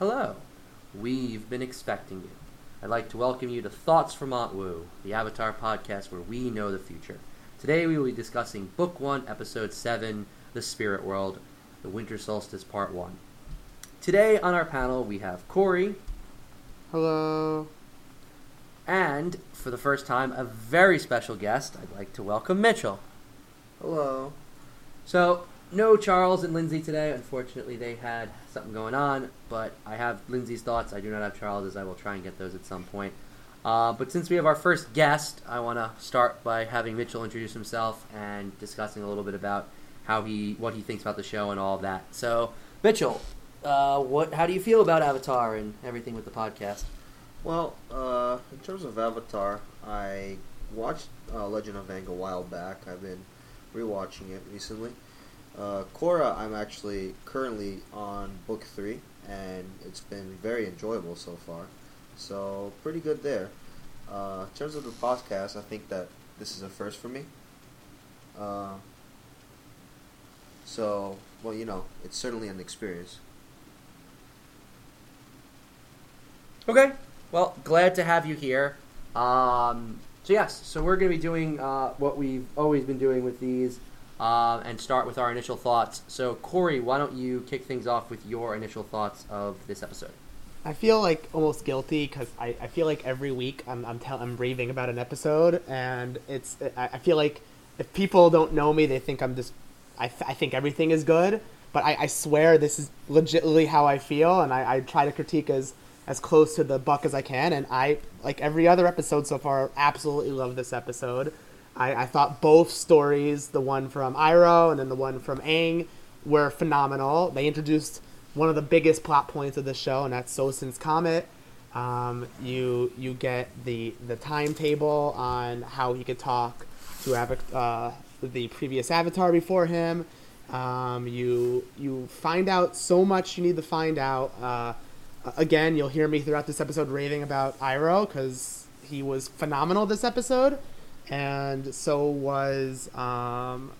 Hello. We've been expecting you. I'd like to welcome you to Thoughts from Aunt Wu, the Avatar podcast where we know the future. Today we will be discussing Book 1, Episode 7, The Spirit World, The Winter Solstice Part 1. Today on our panel we have Cory, Hello. and for the first time, a very special guest. I'd like to welcome Mitchell. Hello. So, no Charles and Lindsay today. Unfortunately, they had something going on, but I have Lindsay's thoughts. I do not have Charles's. I will try and get those at some point. Uh, but since we have our first guest, I want to start by having Mitchell introduce himself and discussing a little bit about how he, what he thinks about the show and all of that. So, Mitchell, uh, what, how do you feel about Avatar and everything with the podcast? Well, uh, in terms of Avatar, I watched uh, Legend of Aang a while back. I've been rewatching it recently. Uh, I'm actually currently on book three, and it's been very enjoyable so far. So pretty good there. Uh, in terms of the podcast, I think that this is a first for me. Uh, so, well, you know, it's certainly an experience. Okay. Well, glad to have you here. Um, so yes, so we're going to be doing uh, what we've always been doing with these, uh, and start with our initial thoughts. So Cory, why don't you kick things off with your initial thoughts of this episode? I feel like almost guilty because I, I feel like every week I'm I'm, tell, I'm raving about an episode and it's I, I feel like if people don't know me they think I'm just I, th- I think everything is good but I, I swear this is legitimately how I feel and I, I try to critique as as close to the buck as I can and I like every other episode so far absolutely love this episode I, I thought both stories the one from Iroh and then the one from Aang were phenomenal they introduced one of the biggest plot points of the show, and that's Sozin's comet. Um, you you get the the timetable on how he could talk to uh, the previous Avatar before him. Um, you you find out so much you need to find out. Uh, again, you'll hear me throughout this episode raving about Iroh because he was phenomenal this episode, and so was um,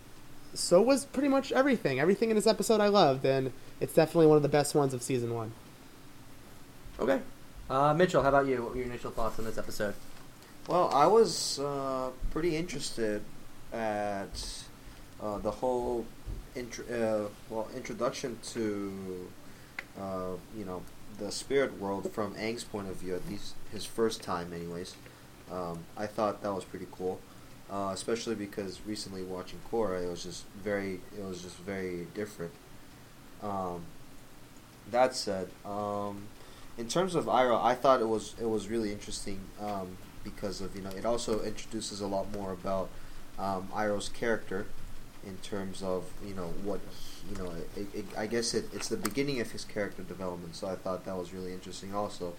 so was pretty much everything. Everything in this episode I loved, and it's definitely one of the best ones of season one. Okay. Uh, Mitchell, how about you? What were your initial thoughts on this episode? Well, I was uh, pretty interested at uh, the whole intro, uh, well introduction to uh, you know the spirit world from Aang's point of view, at least his first time, anyways. Um, I thought that was pretty cool, uh, especially because recently watching Korra, it was just very it was just very different. Um, that said, um, in terms of Iroh, I thought it was it was really interesting um, because of you know it also introduces a lot more about um, Iroh's character in terms of you know what you know it, it, I guess it, it's the beginning of his character development. So I thought that was really interesting. Also,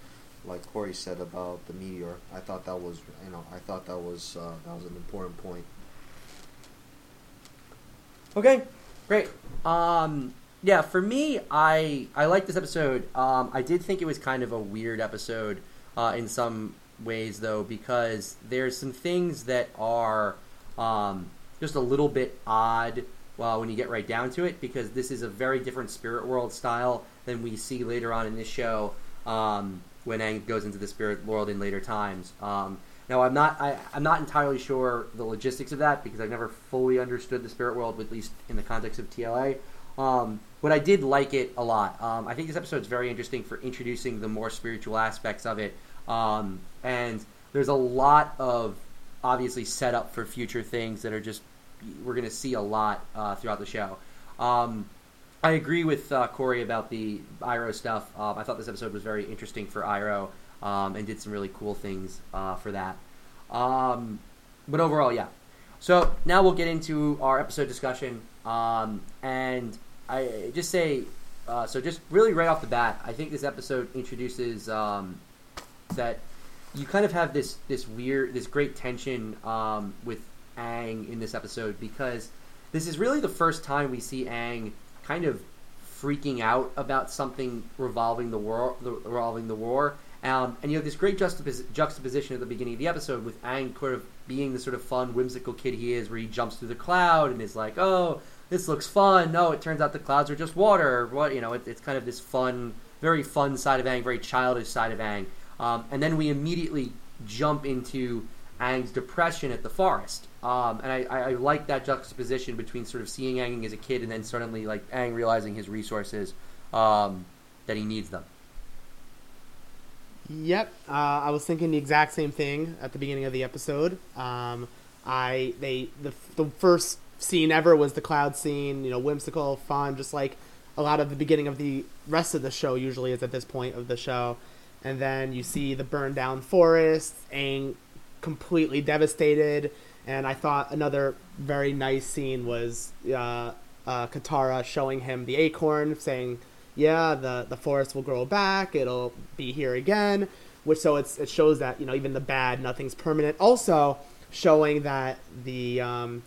like Cory said about the meteor, I thought that was you know I thought that was uh, that was an important point. Okay, great. Um, yeah, for me, I I like this episode. Um, I did think it was kind of a weird episode uh, in some ways, though, because there's some things that are um, just a little bit odd. Well, when you get right down to it, because this is a very different spirit world style than we see later on in this show um, when Aang goes into the spirit world in later times. Um, now, I'm not I, I'm not entirely sure the logistics of that because I've never fully understood the spirit world, at least in the context of TLA. Um, but I did like it a lot. Um, I think this episode is very interesting for introducing the more spiritual aspects of it. Um, and there's a lot of obviously set up for future things that are just we're going to see a lot uh, throughout the show. I agree with uh, Cory about the Iroh stuff. Um, I thought this episode was very interesting for Iroh um, and did some really cool things uh, for that. Um, but overall, yeah. So now we'll get into our episode discussion. Um, and I just say, uh, so just really right off the bat, I think this episode introduces um, that you kind of have this this weird, this great tension um, with Aang in this episode because this is really the first time we see Aang kind of freaking out about something revolving the war, the, revolving the war. Um, and you have this great juxtapos- juxtaposition at the beginning of the episode with Aang sort of being the sort of fun, whimsical kid he is, where he jumps through the cloud and is like, "Oh, this looks fun. No, it turns out the clouds are just water. What you know, it, it's kind of this fun, very fun side of Aang, very childish side of Aang. Um, and then we immediately jump into Aang's depression at the forest. Um, and I, I, like that juxtaposition between sort of seeing Aang as a kid and then suddenly like Aang realizing his resources, um, that he needs them. Yep, uh, I was thinking the exact same thing at the beginning of the episode. Um, I they the the first scene ever was the cloud scene. You know, whimsical, fun, just like a lot of the beginning of the rest of the show usually is at this point of the show. And then you see the burned down forest, Aang completely devastated. And I thought another very nice scene was uh, uh, Katara showing him the acorn, saying yeah, the the forest will grow back. It'll be here again. Which so it's it shows that you know even the bad, nothing's permanent. Also showing that the um,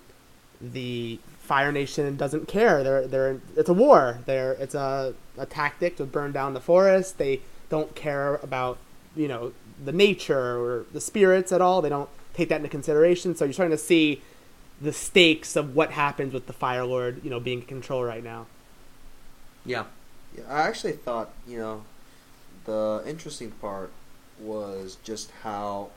the Fire Nation doesn't care. They're they're it's a war. They're it's a a tactic to burn down the forest. They don't care about you know the nature or the spirits at all. They don't take that into consideration. So you're starting to see the stakes of what happens with the Fire Lord, you know, being in control right now. Yeah. Yeah, I actually thought, you know, the interesting part was just how,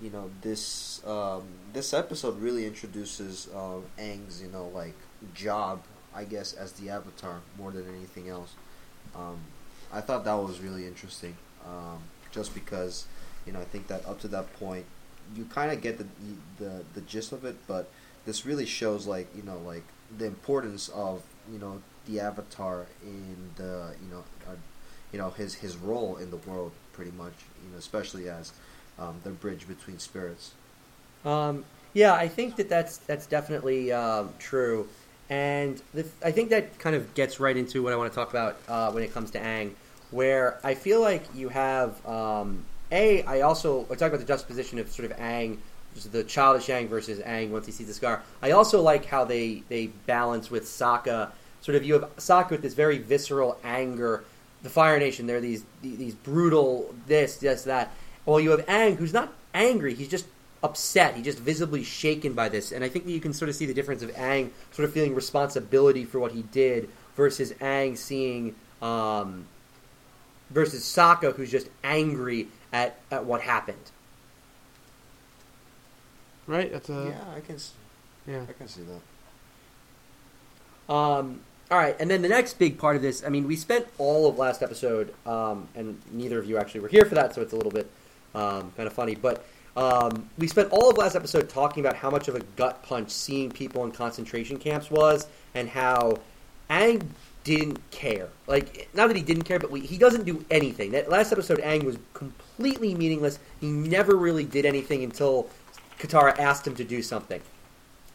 you know, this um, this episode really introduces uh, Aang's, you know, like job, I guess, as the Avatar more than anything else. Um, I thought that was really interesting, um, just because, you know, I think that up to that point, you kind of get the, the the gist of it, but this really shows like you know like the importance of you know the avatar in the you know uh, you know his his role in the world pretty much you know especially as um, the bridge between spirits. Um, yeah, I think that that's that's definitely um, true, and the, I think that kind of gets right into what I want to talk about uh, when it comes to Aang, where I feel like you have um, a. I also I talk about the juxtaposition of sort of Aang, the childish Aang versus Aang once he sees the scar. I also like how they they balance with Sokka. Sort of you have Sokka with this very visceral anger. The Fire Nation, they're these these brutal this this that. Well, you have Aang, who's not angry. He's just upset. He's just visibly shaken by this. And I think that you can sort of see the difference of Aang sort of feeling responsibility for what he did versus Aang seeing um, versus Sokka, who's just angry at, at what happened. Right? That's a yeah i can yeah. i can see that Um, all right, and then the next big part of this, I mean, we spent all of last episode, um, and neither of you actually were here for that, so it's a little bit um, kind of funny, but um, we spent all of last episode talking about how much of a gut punch seeing people in concentration camps was, and how Aang didn't care. Like, not that he didn't care, but we, he doesn't do anything. That last episode, Aang was completely meaningless. He never really did anything until Katara asked him to do something.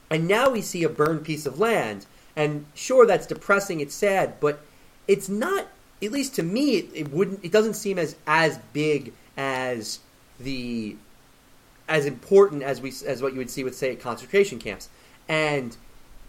And now we see a burned piece of land, and sure, that's depressing. It's sad, but it's not. At least to me, it, it wouldn't. It doesn't seem as as big as the as important as we as what you would see with say at concentration camps. And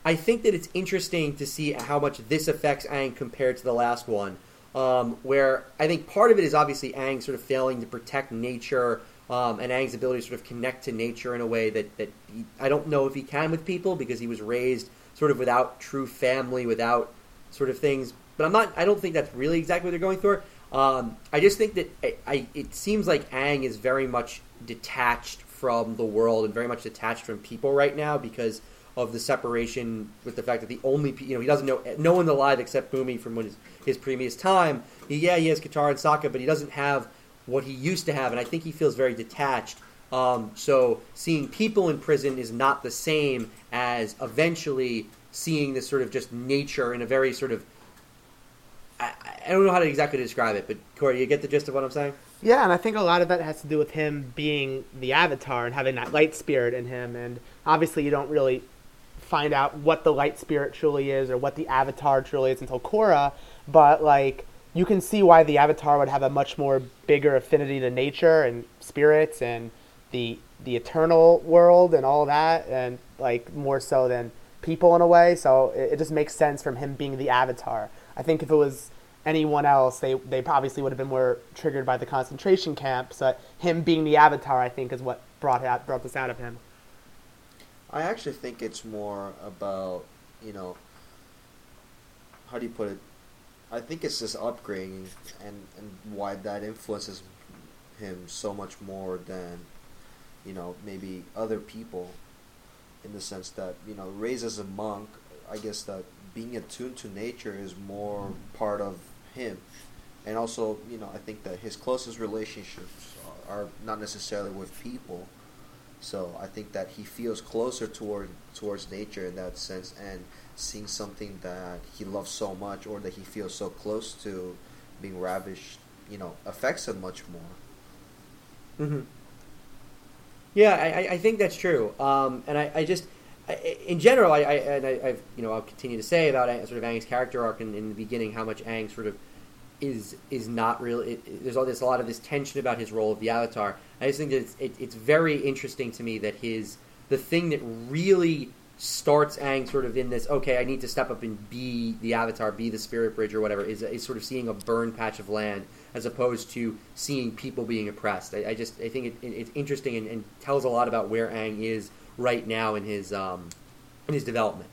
I think that it's interesting to see how much this affects Aang compared to the last one. Um, where I think part of it is obviously Aang sort of failing to protect nature um, and Aang's ability to sort of connect to nature in a way that, that he, I don't know if he can with people because he was raised sort of without true family, without sort of things. But I'm not. I don't think that's really exactly what they're going for. Um, I just think that I, I, it seems like Aang is very much detached from the world and very much detached from people right now because of the separation with the fact that the only you know he doesn't know no one alive except Bumi from his, his previous time. He, yeah, he has Katara and Sokka, but he doesn't have what he used to have, and I think he feels very detached. Um, so seeing people in prison is not the same as eventually seeing this sort of just nature in a very sort of I, I don't know how to exactly describe it, but Cory, you get the gist of what I'm saying? Yeah, and I think a lot of that has to do with him being the avatar and having that light spirit in him. And obviously, you don't really find out what the light spirit truly is or what the avatar truly is until Korra. But like, you can see why the avatar would have a much more bigger affinity to nature and spirits and the the eternal world and all that, and like more so than people in a way. So it, it just makes sense from him being the avatar. I think if it was anyone else, they they obviously would have been more triggered by the concentration camps. But him being the avatar, I think, is what brought out brought this out of him. I actually think it's more about you know how do you put it? I think it's just upgrading and and why that influences him so much more than you know maybe other people in the sense that you know raised as a monk i guess that being attuned to nature is more part of him and also you know i think that his closest relationships are not necessarily with people so i think that he feels closer toward towards nature in that sense and seeing something that he loves so much or that he feels so close to being ravished you know affects him much more Mm-hmm. Yeah, I, I think that's true. Um, and I, I just, in general, I, I I've you know I'll continue to say about sort of Aang's character arc in, in the beginning how much Aang sort of is is not really. It, there's all this a lot of this tension about his role of the Avatar. I just think that it's it, it's very interesting to me that his the thing that really starts Aang sort of in this okay I need to step up and be the Avatar, be the Spirit Bridge or whatever is is sort of seeing a burned patch of land as opposed to seeing people being oppressed. I, I just I think it, it, it's interesting and, and tells a lot about where Aang is right now in his um, in his development.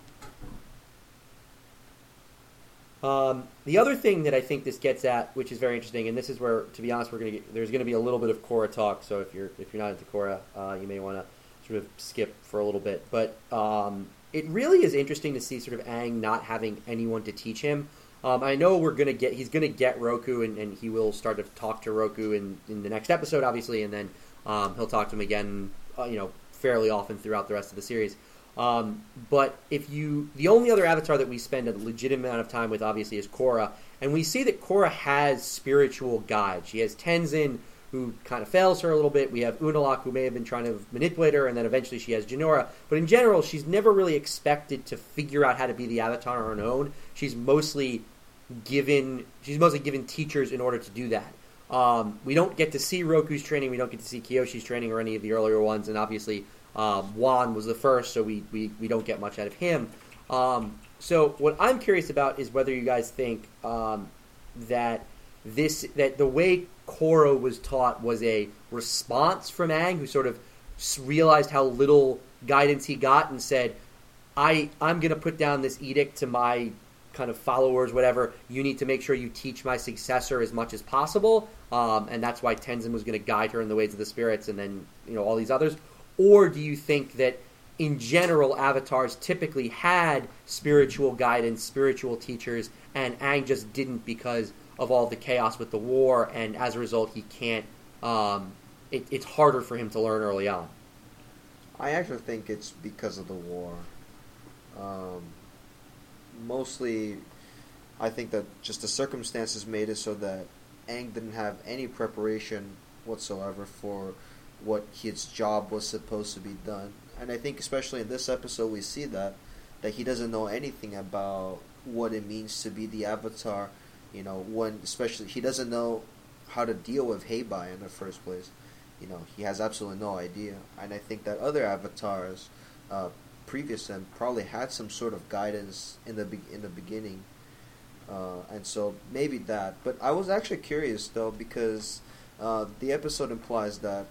Um, the other thing that I think this gets at, which is very interesting, and this is where, to be honest, we're gonna get, there's going to be a little bit of Korra talk. So if you're if you're not into Korra, uh, you may want to sort of skip for a little bit. But um, it really is interesting to see sort of Aang not having anyone to teach him. Um, I know we're gonna get he's gonna get Roku, and, and he will start to talk to Roku in, in the next episode, obviously, and then um, he'll talk to him again, uh, you know, fairly often throughout the rest of the series. Um, but if you, the only other avatar that we spend a legitimate amount of time with, obviously, is Korra, and we see that Korra has spiritual guides. She has Tenzin, who kind of fails her a little bit. We have Unalaq, who may have been trying to manipulate her, and then eventually she has Jinora. But in general, she's never really expected to figure out how to be the avatar on her own. She's mostly given, she's mostly given teachers in order to do that. Um, we don't get to see Roku's training. We don't get to see Kyoshi's training or any of the earlier ones, and obviously um, Wan was the first, so we, we, we don't get much out of him. Um, so what I'm curious about is whether you guys think um, that this that the way Korra was taught was a response from Aang, who sort of realized how little guidance he got and said, "I I'm going to put down this edict to my kind of followers, whatever. You need to make sure you teach my successor as much as possible, um, and that's why Tenzin was going to guide her in the ways of the spirits, and then you know all these others." Or do you think that in general, avatars typically had spiritual guidance, spiritual teachers, and Aang just didn't because of all the chaos with the war, and as a result, he can't. Um, it, it's harder for him to learn early on. I actually think it's because of the war. Um, mostly, I think that just the circumstances made it so that Aang didn't have any preparation whatsoever for what his job was supposed to be done. And I think, especially in this episode, we see that that he doesn't know anything about what it means to be the Avatar. You know, when especially he doesn't know how to deal with Heibai in the first place you know he has absolutely no idea and i think that other avatars uh, previous to him probably had some sort of guidance in the be- in the beginning uh, and so maybe that but i was actually curious though because uh, the episode implies that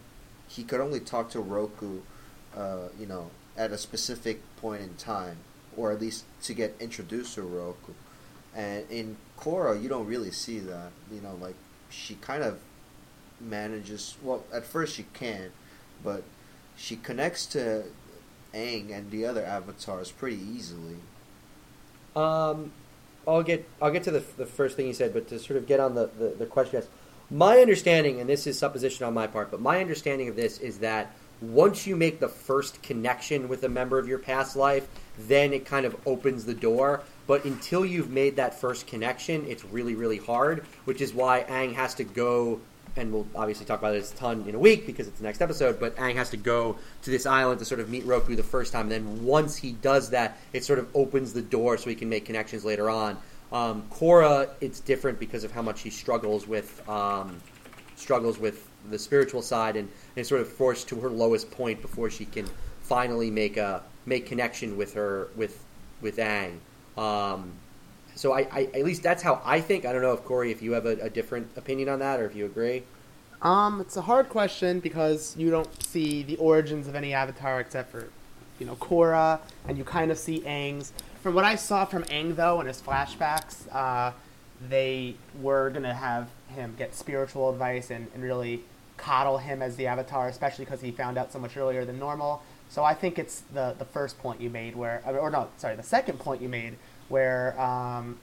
he could only talk to roku uh, you know at a specific point in time or at least to get introduced to roku and in Korra, you don't really see that. You know, like she kind of manages. Well, at first she can, but she connects to Aang and the other avatars pretty easily. Um, I'll get I'll get to the, the first thing you said, but to sort of get on the, the, the question, yes. My understanding, and this is supposition on my part, but my understanding of this is that once you make the first connection with a member of your past life, then it kind of opens the door. But until you've made that first connection, it's really, really hard, which is why Aang has to go, and we'll obviously talk about this a ton in a week because it's the next episode, but Aang has to go to this island to sort of meet Roku the first time. And Then once he does that, it sort of opens the door so he can make connections later on. Um, Korra, it's different because of how much he struggles with um, struggles with the spiritual side and, is sort of forced to her lowest point before she can finally make a make connection with her with with Aang. Um, so I, I at least that's how I think. I don't know if Cory, if you have a, a different opinion on that or if you agree. Um, it's a hard question because you don't see the origins of any avatar except for, you know, Korra, and you kind of see Aang's. From what I saw from Aang though in his flashbacks, uh, they were gonna have him get spiritual advice and, and really coddle him as the Avatar, especially because he found out so much earlier than normal. So I think it's the the first point you made where, or no, sorry, the second point you made where um,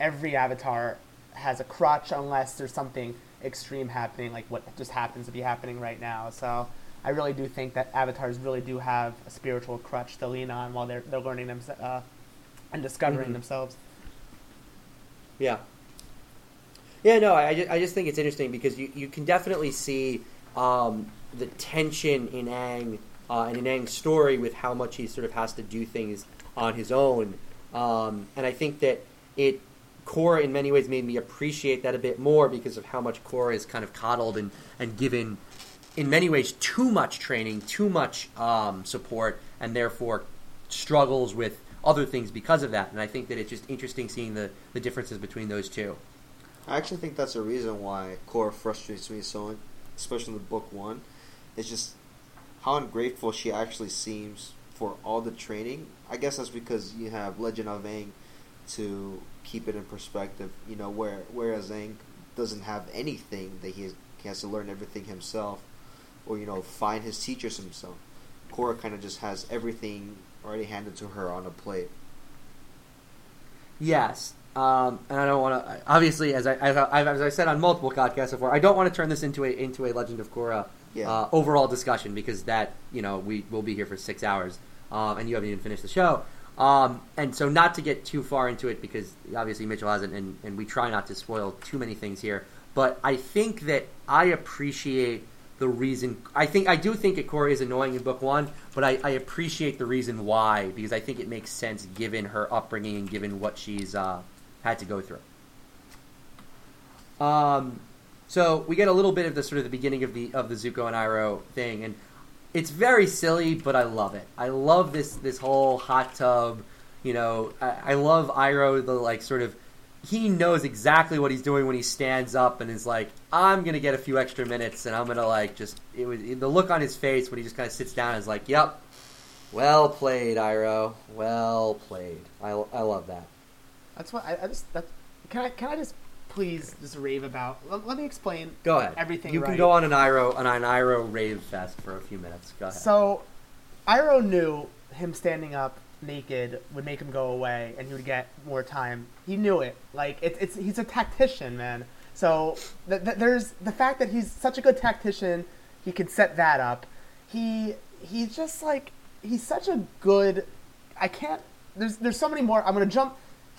every Avatar has a crutch unless there's something extreme happening, like what just happens to be happening right now. So I really do think that avatars really do have a spiritual crutch to lean on while they're they're learning them uh, and discovering Mhm. themselves. Yeah. Yeah, no, I, I just think it's interesting because you, you can definitely see um, the tension in Aang uh, and in Aang's story with how much he sort of has to do things on his own. Um, and I think that it, Korra in many ways made me appreciate that a bit more because of how much Korra is kind of coddled and, and given, in many ways, too much training, too much um, support, and therefore struggles with other things because of that. And I think that it's just interesting seeing the, the differences between those two. I actually think that's a reason why Korra frustrates me so, especially in the book one. It's just how ungrateful she actually seems for all the training. I guess that's because you have Legend of Aang to keep it in perspective. You know, where whereas Aang doesn't have anything that he has, he has to learn everything himself, or you know, find his teachers himself. Korra kind of just has everything already handed to her on a plate. Yes, um, and I don't want to. Obviously, as I as I, as I said on multiple podcasts before, I don't want to turn this into a into a Legend of Korra Yeah. uh, overall discussion because that you know we will be here for six hours, um, and you haven't even finished the show. Um, and so, not to get too far into it because obviously Mitchell hasn't, and, and we try not to spoil too many things here. But I think that I appreciate the reason. I think I do think that Korra is annoying in book one, but I, I appreciate the reason why because I think it makes sense given her upbringing and given what she's uh, had to go through. Um, so we get a little bit of the sort of the beginning of the of the Zuko and Iroh thing, and it's very silly, but I love it. I love this this whole hot tub. You know, I, I love Iroh the like sort of he knows exactly what he's doing when he stands up and is like, I'm gonna get a few extra minutes, and I'm gonna like just it was the look on his face when he just kind of sits down is like, Yep, well played, Iroh, well played. I, I love that. That's what I, I just. That, can I can I just please just rave about? Let, let me explain. Go ahead. Everything you can right. go on an Iroh on an Iroh rave fest for a few minutes. Go ahead. So, Iroh knew him standing up naked would make him go away, and he would get more time. He knew it. Like it's it's he's a tactician, man. So th- th- there's the fact that he's such a good tactician. He could set that up. He he's just like he's such a good. I can't. There's there's so many more. I'm gonna jump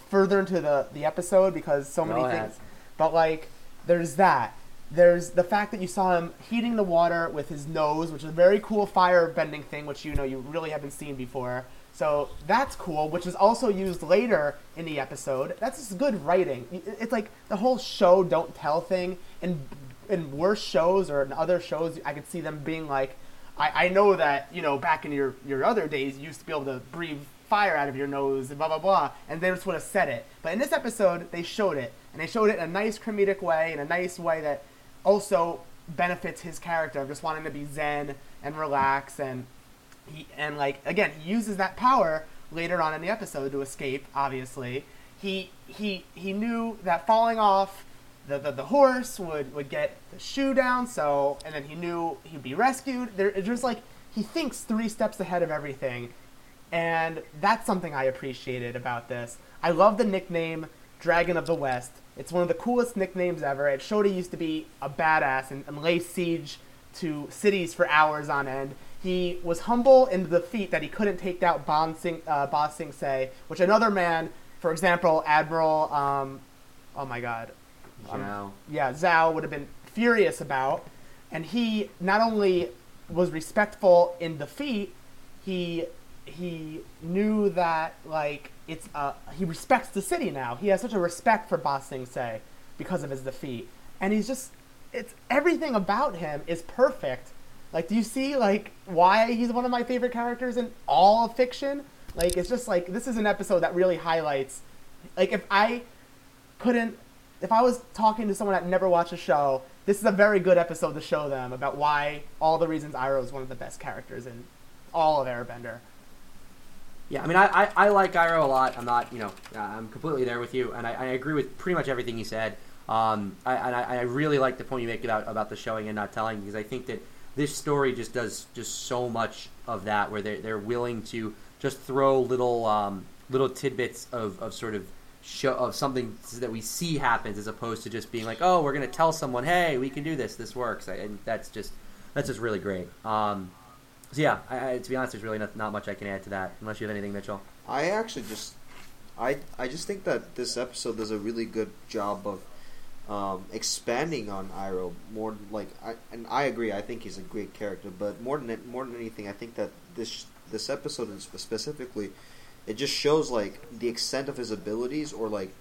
further into the the episode because so many things. But like, there's that. There's the fact that you saw him heating the water with his nose, which is a very cool fire bending thing, which you know you really haven't seen before. So that's cool, which is also used later in the episode. That's just good writing. It's like the whole show don't tell thing. In in worse shows or in other shows, I could see them being like, I, I know that you know back in your your other days you used to be able to breathe fire out of your nose and blah blah blah, and they just would have said it. But in this episode, they showed it, and they showed it in a nice comedic way, in a nice way that also benefits his character of just wanting to be zen and relax and he and like again he uses that power later on in the episode to escape obviously. He he he knew that falling off the, the, the horse would, would get the shoe down so and then he knew he'd be rescued. There it's just like he thinks three steps ahead of everything. And that's something i appreciated about this. I love the nickname dragon of the west. It's one of the coolest nicknames ever. It showed he used to be a badass and, and lay siege to cities for hours on end he was humble in the defeat that he couldn't take out Bon Sing, uh, Ba Sing Se, which another man, for example, Admiral, um, oh my god, um, Zhao. yeah, Zhao would have been furious about. And he not only was respectful in defeat, he he knew that like it's uh he respects the city now. He has such a respect for Ba Sing Se because of his defeat, and he's just it's everything about him is perfect. Like, do you see like why he's one of my favorite characters in all of fiction? Like, it's just like this is an episode that really highlights. Like, if I couldn't, if I was talking to someone that never watched a show, this is a very good episode to show them about why all the reasons Iroh is one of the best characters in all of Airbender. Yeah, I mean, I, I, I like Iroh a lot. I'm not, you know, uh, I'm completely there with you, and I, I agree with pretty much everything you said. Um, I, and I, I really like the point you make about about the showing and not telling because I think that this story just does just so much of that, where they're they're willing to just throw little um, little tidbits of, of sort of show of something that we see happens, as opposed to just being like, oh, we're to tell someone, hey, we can do this, this works, and that's just that's just really great. Um, so yeah, I, I, to be honest, there's really not, not much I can add to that, unless you have anything, Mitchell. I actually just, I I just think that this episode does a really good job of um, expanding on Iroh more. Like, I, and I agree. I think he's a great character, but more than more than anything, I think that this this episode specifically, it just shows like the extent of his abilities, or like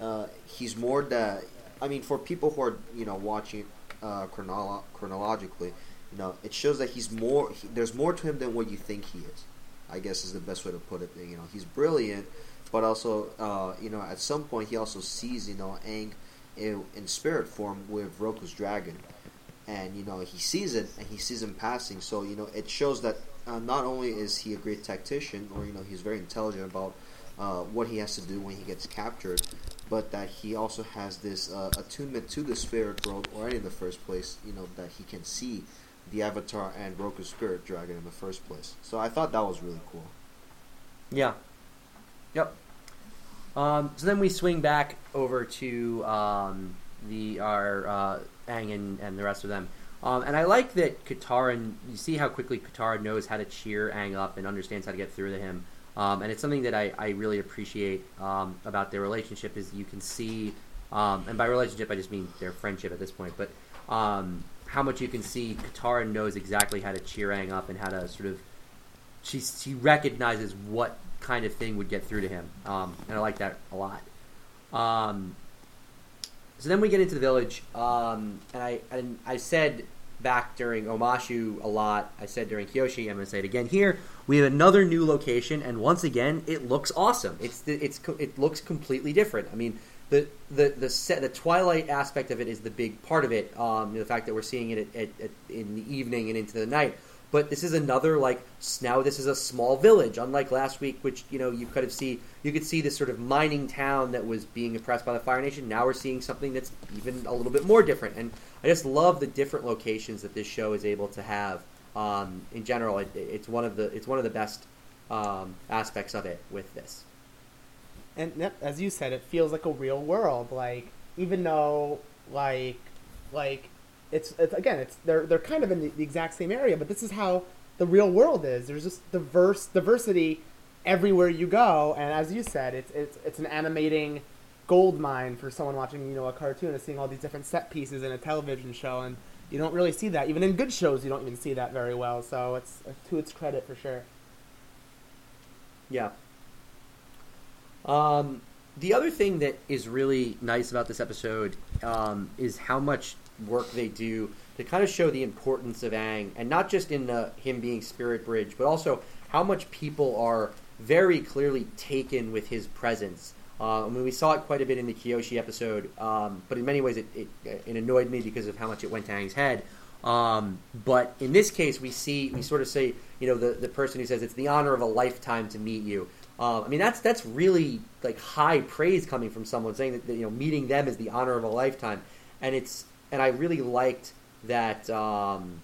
uh, he's more that. I mean, for people who are you know watching uh, chronolo- chronologically, you know, it shows that he's more. He, there's more to him than what you think he is. I guess is the best way to put it. You know, he's brilliant, but also, uh, you know, at some point he also sees, you know, Aang in, in spirit form with Roku's dragon, and you know he sees it and he sees him passing. So you know it shows that uh, not only is he a great tactician, or you know he's very intelligent about uh, what he has to do when he gets captured, but that he also has this uh, attunement to the spirit world already in the first place. You know that he can see the Avatar and Roku's spirit dragon in the first place. So I thought that was really cool. Yeah. Yep. Um, so then we swing back over to um, the our uh, Aang and, and the rest of them. Um, and I like that Katara, you see how quickly Katara knows how to cheer Aang up and understands how to get through to him. Um, and it's something that I, I really appreciate um, about their relationship is you can see, um, and by relationship I just mean their friendship at this point, but um, how much you can see Katara knows exactly how to cheer Aang up and how to sort of, she, she recognizes what kind of thing would get through to him, um, and I like that a lot. Um, so then we get into the village, um, and I and I said back during Omashu a lot. I said during Kyoshi, I'm going to say it again here. We have another new location, and once again, it looks awesome. It's it's it looks completely different. I mean, the the the set the twilight aspect of it is the big part of it. Um, the fact that we're seeing it at, at, at, in the evening and into the night. But this is another like now this is a small village, unlike last week, which you know you could have see you could see this sort of mining town that was being oppressed by the Fire Nation. Now we're seeing something that's even a little bit more different, and I just love the different locations that this show is able to have. Um, in general, it, it's one of the it's one of the best um, aspects of it with this. And as you said, it feels like a real world. Like even though like like it's, it's again it's they're they're kind of in the, the, exact same area, but this is how the real world is. There's just diverse diversity everywhere you go, and as you said, it's it's it's an animating gold mine for someone watching you know a cartoon and seeing all these different set pieces in a television show, and you don't really see that even in good shows. You don't even see that very well. So it's to its credit for sure. Yeah. Um, the other thing that is really nice about this episode um, is how much work they do to kind of show the importance of Aang, and not just in the, him being Spirit Bridge, but also how much people are very clearly taken with his presence. Uh, I mean, we saw it quite a bit in the Kyoshi episode, um, but in many ways it, it, it, annoyed me because of how much it went to Aang's head. Um, but in this case, we see we sort of say, you know, the, the person who says it's the honor of a lifetime to meet you. Uh, I mean, that's that's really like high praise coming from someone saying that, that you know meeting them is the honor of a lifetime, and it's and I really liked that. Um,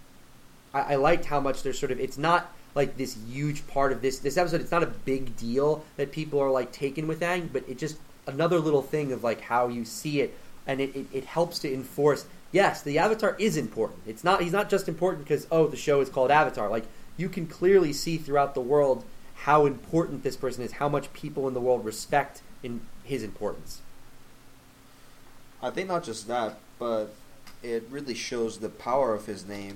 I, I liked how much there's sort of it's not like this huge part of this this episode. It's not a big deal that people are like taken with Aang, but it just another little thing of like how you see it, and it, it, it helps to enforce. Yes, the Avatar is important. It's not he's not just important because oh the show is called Avatar. Like you can clearly see throughout the world how important this person is, how much people in the world respect in his importance. I think not just that, but it really shows the power of his name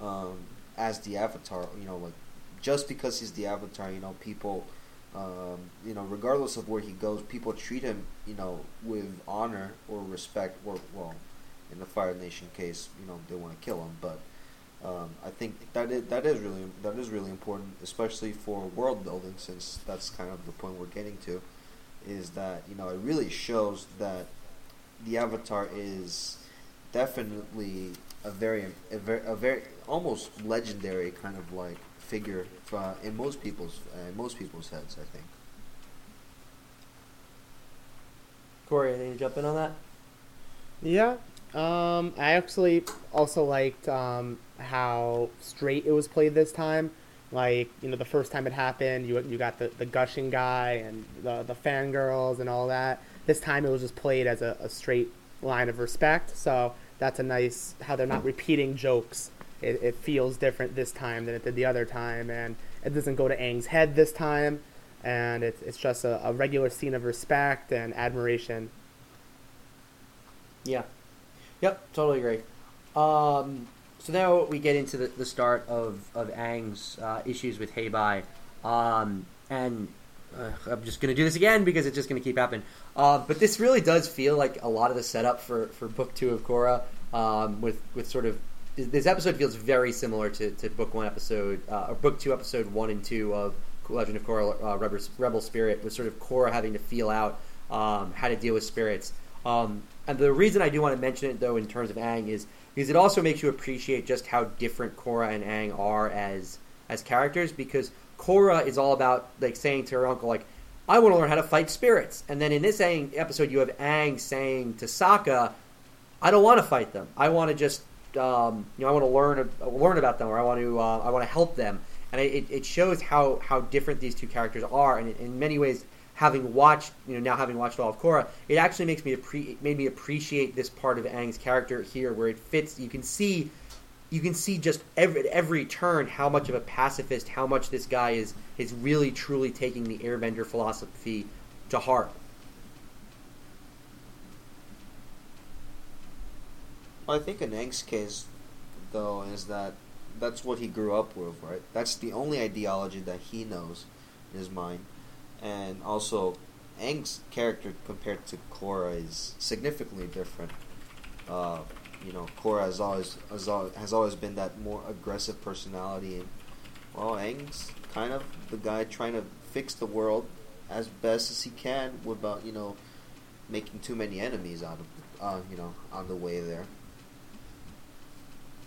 um, as the Avatar. You know, like just because he's the Avatar, you know, people, um, you know, regardless of where he goes, people treat him, you know, with honor or respect. Or well, in the Fire Nation case, you know, they want to kill him, but. Um, I think that is, that is really that is really important, especially for world building, since that's kind of the point we're getting to. Is that you know it really shows that the Avatar is definitely a very, a very, a very almost legendary kind of like figure for, in most people's uh, in most people's heads. I think. Cory, anything to jump in on that? Yeah. Um, I actually also liked um, how straight it was played this time. Like, you know, the first time it happened, you you got the, the gushing guy and the the fangirls and all that. This time it was just played as a, a straight line of respect. So that's a nice how they're not repeating jokes. It, it feels different this time than it did the other time, and it doesn't go to Aang's head this time. And it's it's just a, a regular scene of respect and admiration. Yeah. Yep, totally agree. Um, so now we get into the, the start of, of Aang's uh, issues with Heibai. Um, and uh, I'm just going to do this again because it's just going to keep happening. Uh, but this really does feel like a lot of the setup for, for Book 2 of Korra um, with, with sort of. This episode feels very similar to, to Book 1 episode, uh, or Book 2 episode 1 and 2 of Legend of Korra uh, Rebel, Rebel Spirit, with sort of Korra having to feel out um, how to deal with spirits. Um, and the reason I do want to mention it, though, in terms of Aang, is because it also makes you appreciate just how different Korra and Aang are as as characters. Because Korra is all about like saying to her uncle, like, "I want to learn how to fight spirits," and then in this Aang episode, you have Aang saying to Sokka, "I don't want to fight them. I want to just, um, you know, I want to learn learn about them, or I want to uh, I want to help them." And it, it shows how how different these two characters are, and in many ways having watched, you know, now having watched all of Korra, it actually makes me appre- made me appreciate this part of Aang's character here, where it fits. You can see, you can see just every every turn how much of a pacifist, how much this guy is is really truly taking the Airbender philosophy to heart. I think in Aang's case, though, is that that's what he grew up with, right? That's the only ideology that he knows in his mind and also Aang's character compared to Korra is significantly different. Uh, you know, Korra has always, has always has always been that more aggressive personality, and well, Aang's kind of the guy trying to fix the world as best as he can without you know making too many enemies out of uh, you know on the way there.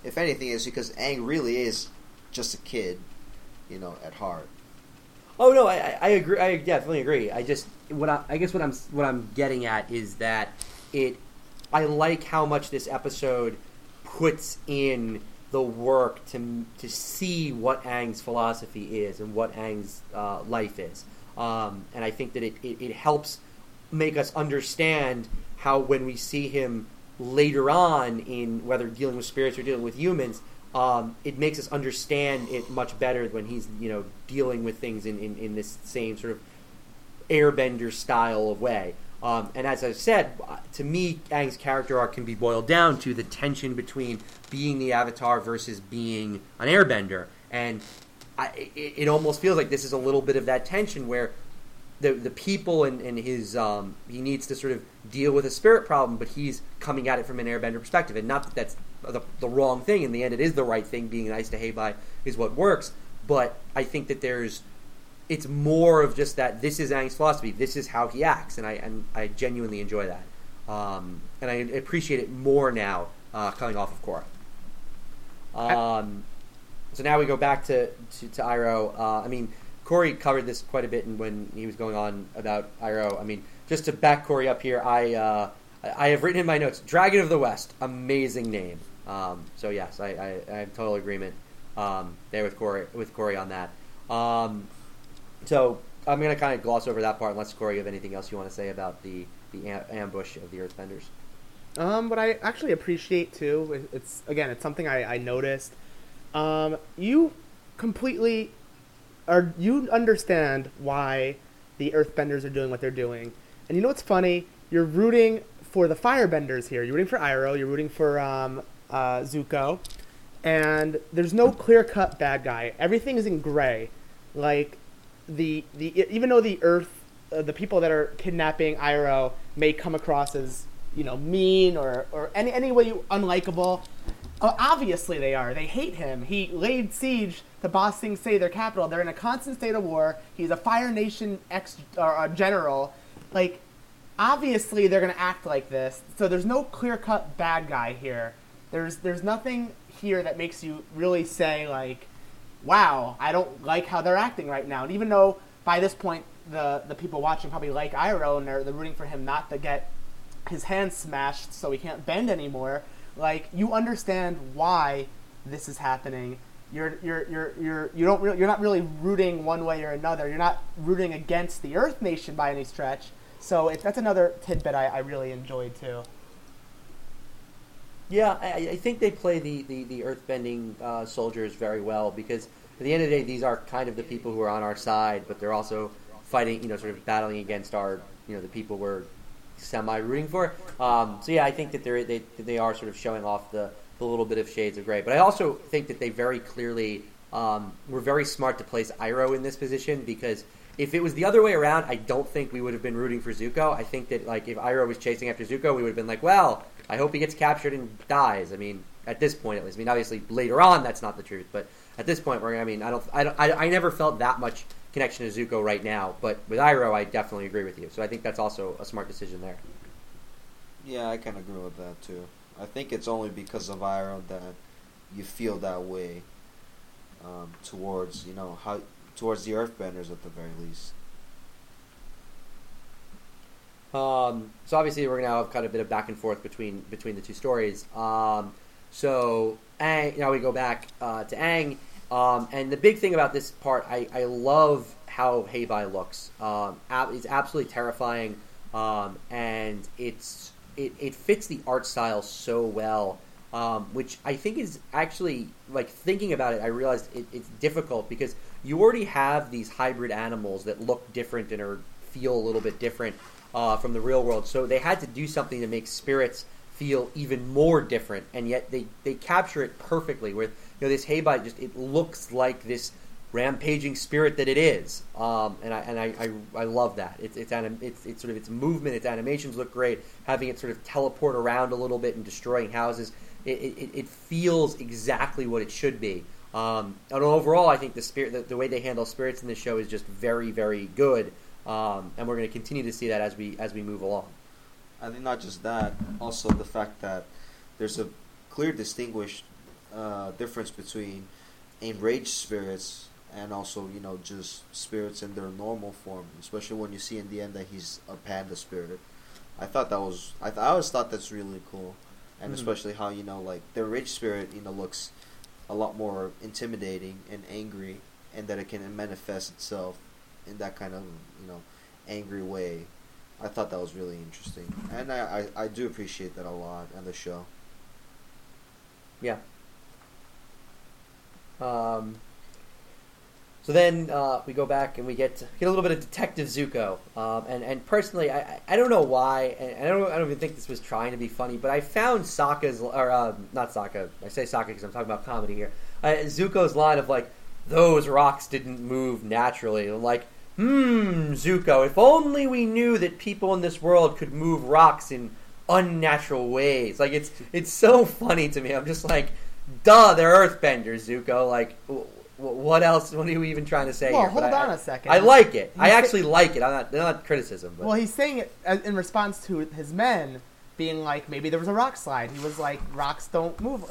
If anything, it's because Aang really is just a kid, you know, at heart. Oh no, I, I agree. I definitely agree. I just what I, I guess what I'm what I'm getting at is that it. I like how much this episode puts in the work to to see what Aang's philosophy is and what Aang's uh, life is, um, and I think that it, it, it helps make us understand how when we see him later on in whether dealing with spirits or dealing with humans um, it makes us understand it much better when he's you know dealing with things in, in, in this same sort of airbender style of way. Um, and as I've said, to me, Aang's character arc can be boiled down to the tension between being the Avatar versus being an Airbender, and I, it, it, almost feels like this is a little bit of that tension where the the people and, and his um, he needs to sort of deal with a spirit problem, but he's coming at it from an Airbender perspective, and not that that's the, the wrong thing. In the end, it is the right thing. Being nice to Heibai is what works. But I think that there's it's more of just that this is Aang's philosophy. This is how he acts, and I and I genuinely enjoy that, um, and I appreciate it more now uh, coming off of Korra. Um, so now we go back to to, to Iroh. Uh, I mean, Cory covered this quite a bit and when he was going on about Iroh. I mean, just to back Cory up here, I uh, I have written in my notes Dragon of the West, amazing name. Um, so yes, I, I, I, have total agreement um, there with Cory with Cory on that. Um, so I'm going to kind of gloss over that part unless Cory, you have anything else you want to say about the the ambush of the Earthbenders. Um, what I actually appreciate too, it's again, it's something I, I noticed. Um, you completely are you understand why the Earthbenders are doing what they're doing, and you know what's funny? You're rooting for the Firebenders here. You're rooting for Iroh. You're rooting for um, uh, Zuko, and there's no clear cut bad guy. Everything is in gray. Like the the even though the Earth, uh, the people that are kidnapping Iroh may come across as you know mean or or any any way unlikable. Uh, obviously they are. They hate him. He laid siege to Ba Sing Se, their capital. They're in a constant state of war. He's a Fire Nation ex uh, general. Like obviously they're gonna act like this. So there's no clear cut bad guy here. There's there's nothing here that makes you really say like, wow, I don't like how they're acting right now. And even though by this point the the people watching probably like Iroh and they're, they're rooting for him not to get his hand smashed so he can't bend anymore, like you understand why this is happening. You're you're you're you're you don't re- you're not really rooting one way or another. You're not rooting against the Earth Nation by any stretch. So it, that's another tidbit I, I really enjoyed too. Yeah, I, I think they play the the, the earthbending uh, soldiers very well because at the end of the day, these are kind of the people who are on our side, but they're also fighting, you know, sort of battling against our, you know, the people we're semi rooting for. Um, so yeah, I think that they're, they they are sort of showing off the, the little bit of shades of gray, but I also think that they very clearly um, were very smart to place Iroh in this position because if it was the other way around, I don't think we would have been rooting for Zuko. I think that like if Iroh was chasing after Zuko, we would have been like, well, I hope he gets captured and dies. I mean, at this point at least. I mean, obviously later on that's not the truth, but at this point, we're I mean, I don't, I, don't, I, I never felt that much connection to Zuko right now, but with Iroh, I definitely agree with you. So I think that's also a smart decision there. Yeah, I kind of agree with that too. I think it's only because of Iroh that you feel that way um, towards you know how towards the Earthbenders at the very least. Um, so obviously we're gonna have kind of a bit of back and forth between between the two stories. Um, so Aang, now we go back uh, to Aang, um, and the big thing about this part, I, I love how Heibai looks. Um, ab- it's absolutely terrifying, um, and it's it, it fits the art style so well. Um, which I think is actually like thinking about it. I realized it, it's difficult because you already have these hybrid animals that look different and are feel a little bit different uh, from the real world. So they had to do something to make spirits feel even more different, and yet they, they capture it perfectly. With you know this Heibai, just it looks like this rampaging spirit that it is, um, and I and I, I, I love that. It's it's, anim- it's it's sort of its movement, its animations look great. Having it sort of teleport around a little bit and destroying houses, it, it, it feels exactly what it should be. Um, and overall, I think the spirit, the, the way they handle spirits in this show is just very, very good. Um, and we're going to continue to see that as we as we move along. I think not just that, also the fact that there's a clear distinguished uh, difference between enraged spirits and also you know just spirits in their normal form, especially when you see in the end that he's a panda spirit. I thought that was I, th- I always thought that's really cool, and Mhm. especially how you know like the rage spirit you know looks a lot more intimidating and angry, and that it can manifest itself in that kind of you know angry way. I thought that was really interesting, and I, I, I do appreciate that a lot on the show. Yeah. Um, so then uh, we go back and we get get a little bit of Detective Zuko, um, and and personally, I, I- don't know why, and I don't I don't even think this was trying to be funny, but I found Sokka's or uh, not Sokka, I say Sokka because I'm talking about comedy here. Uh, Zuko's line of like, "Those rocks didn't move naturally," like, "Hmm, Zuko, if only we knew that people in this world could move rocks in unnatural ways." Like it's it's so funny to me. I'm just like, "Duh, they're Earthbenders, Zuko." Like. What else? What are you even trying to say Well, here? hold But on a second. I like it. I He's- actually like it. I'm not, not criticism. But. Well, he's saying it in response to his men being like, maybe there was a rock slide. He was like, rocks don't move.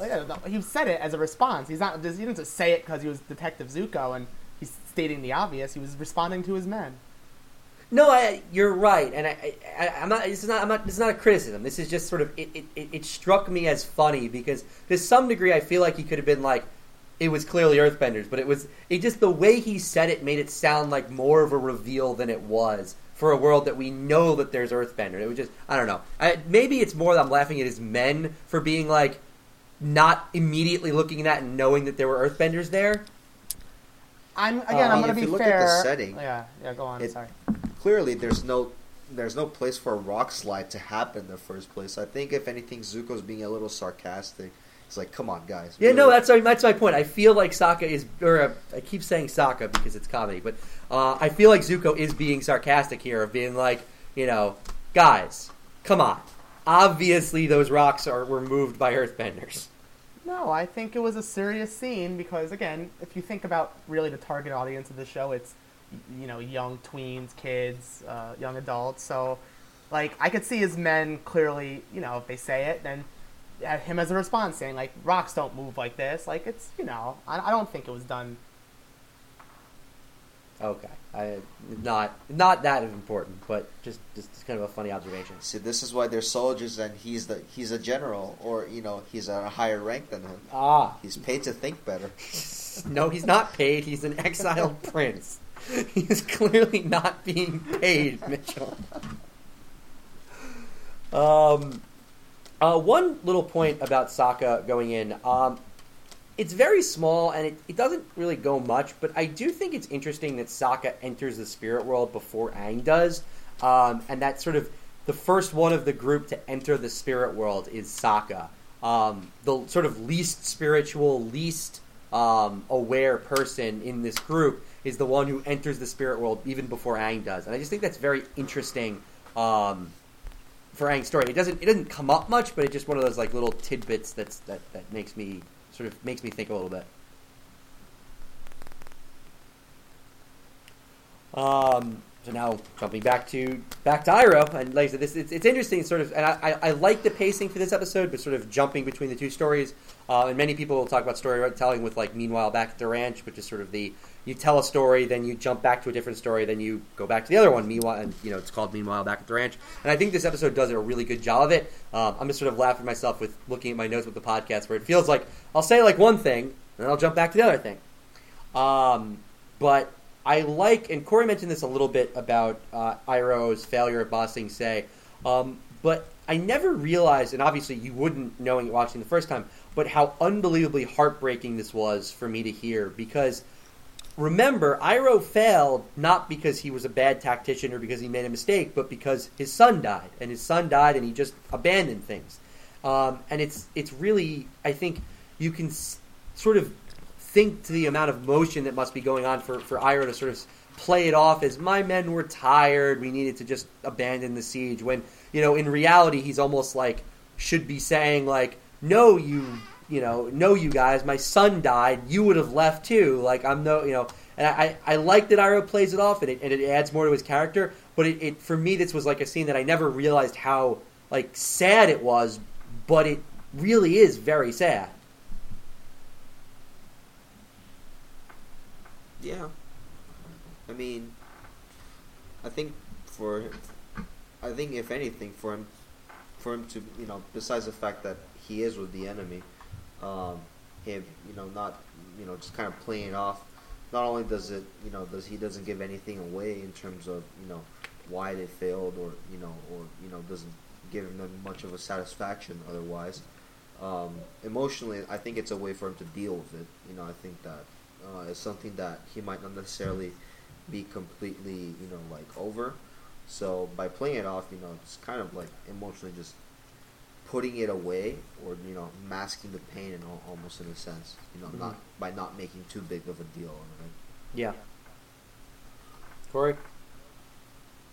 He said it as a response. He's not. He didn't just say it because he was Detective Zuko and stating the obvious. He was responding to his men. No, I, you're right, and I, I'm not. This is not. I'm not. This is not a criticism. This is just sort of. It, it, it, struck me as funny because to some degree, I feel like he could have been like, it was clearly Earthbenders, but it was. It just the way he said it made it sound like more of a reveal than it was for a world that we know that there's Earthbender. It was just. I don't know. I, maybe it's more that I'm laughing at his men for being like, not immediately looking at that and knowing that there were Earthbenders there. I'm again. Uh, I'm gonna if be you look fair. at the setting, yeah, yeah. Go on. it- sorry. Clearly, there's no there's no place for a rock slide to happen in the first place. I think if anything, Zuko's being a little sarcastic. It's like, come on, guys. Yeah, no, really? that's that's my point. I feel like Sokka is, or uh, I keep saying Sokka because it's comedy, but uh, I feel like Zuko is being sarcastic here, of being like, you know, guys, come on. Obviously, those rocks are were moved by Earthbenders. No, I think it was a serious scene because again, if you think about really the target audience of the show, it's you know young tweens, kids, uh, young adults. So, like, I could see his men clearly. You know, if they say it, then have him as a response saying like rocks don't move like this. Like it's you know, I, I don't think it was done Okay, I not not that important, but just just kind of a funny observation. See, this is why they're soldiers, and he's the he's a general, or you know, he's at a higher rank than him. Ah, He's paid to think better. no, he's not paid. He's an exiled prince. He's clearly not being paid, Mitchell. Um, uh, one little point about Sokka going in. Um, it's very small and it, it doesn't really go much, but I do think it's interesting that Sokka enters the spirit world before Aang does. Um, and that's sort of the first one of the group to enter the spirit world is Sokka. Um, the sort of least spiritual, least um, aware person in this group is the one who enters the spirit world even before Aang does. And I just think that's very interesting um, for Aang's story. It doesn't it doesn't come up much, but it's just one of those like little tidbits that's that, that makes me sort of makes me think a little bit. Um, so now jumping back to back to Iroh, and like I said, this it's, it's interesting, sort of, and I, I, I like the pacing for this episode, but sort of jumping between the two stories. Uh, and many people will talk about storytelling with like meanwhile back at the ranch, which is sort of the you tell a story, then you jump back to a different story, then you go back to the other one. Meanwhile, and you know it's called Meanwhile Back at the Ranch, and I think this episode does a really good job of it. Um, I'm just sort of laughing myself with looking at my notes with the podcast, where it feels like I'll say like one thing, and then I'll jump back to the other thing. Um, but I like, and Cory mentioned this a little bit about uh, Iroh's failure at Ba Sing Se, um, but I never realized, and obviously you wouldn't knowing watching the first time, but how unbelievably heartbreaking this was for me to hear because remember, Iroh failed not because he was a bad tactician or because he made a mistake, but because his son died, and his son died, and he just abandoned things. Um, and it's it's really, I think, you can s- sort of think to the amount of motion that must be going on for for Iroh to sort of play it off as my men were tired, we needed to just abandon the siege. When you know, in reality, he's almost like should be saying like, no, you you know, no, you guys, my son died. You would have left too. Like I'm no, you know, and I, I like that Iroh plays it off, and it, and it adds more to his character. But it, it for me, this was like a scene that I never realized how like sad it was, but it really is very sad. Yeah. I mean, I think for, I think if anything, for him, for him to, you know, besides the fact that he is with the enemy, um, him, you know, not, you know, just kind of playing it off. Not only does it, you know, does he doesn't give anything away in terms of, you know, why they failed, or you know, or you know, doesn't give them much of a satisfaction otherwise. Um, emotionally, I think it's a way for him to deal with it. You know, I think that uh, something that he might not necessarily be completely, you know, like over. So by playing it off, you know, it's kind of like emotionally just putting it away, or you know, masking the pain, and al- almost in a sense, you know, not by not making too big of a deal of it. Yeah. Cory.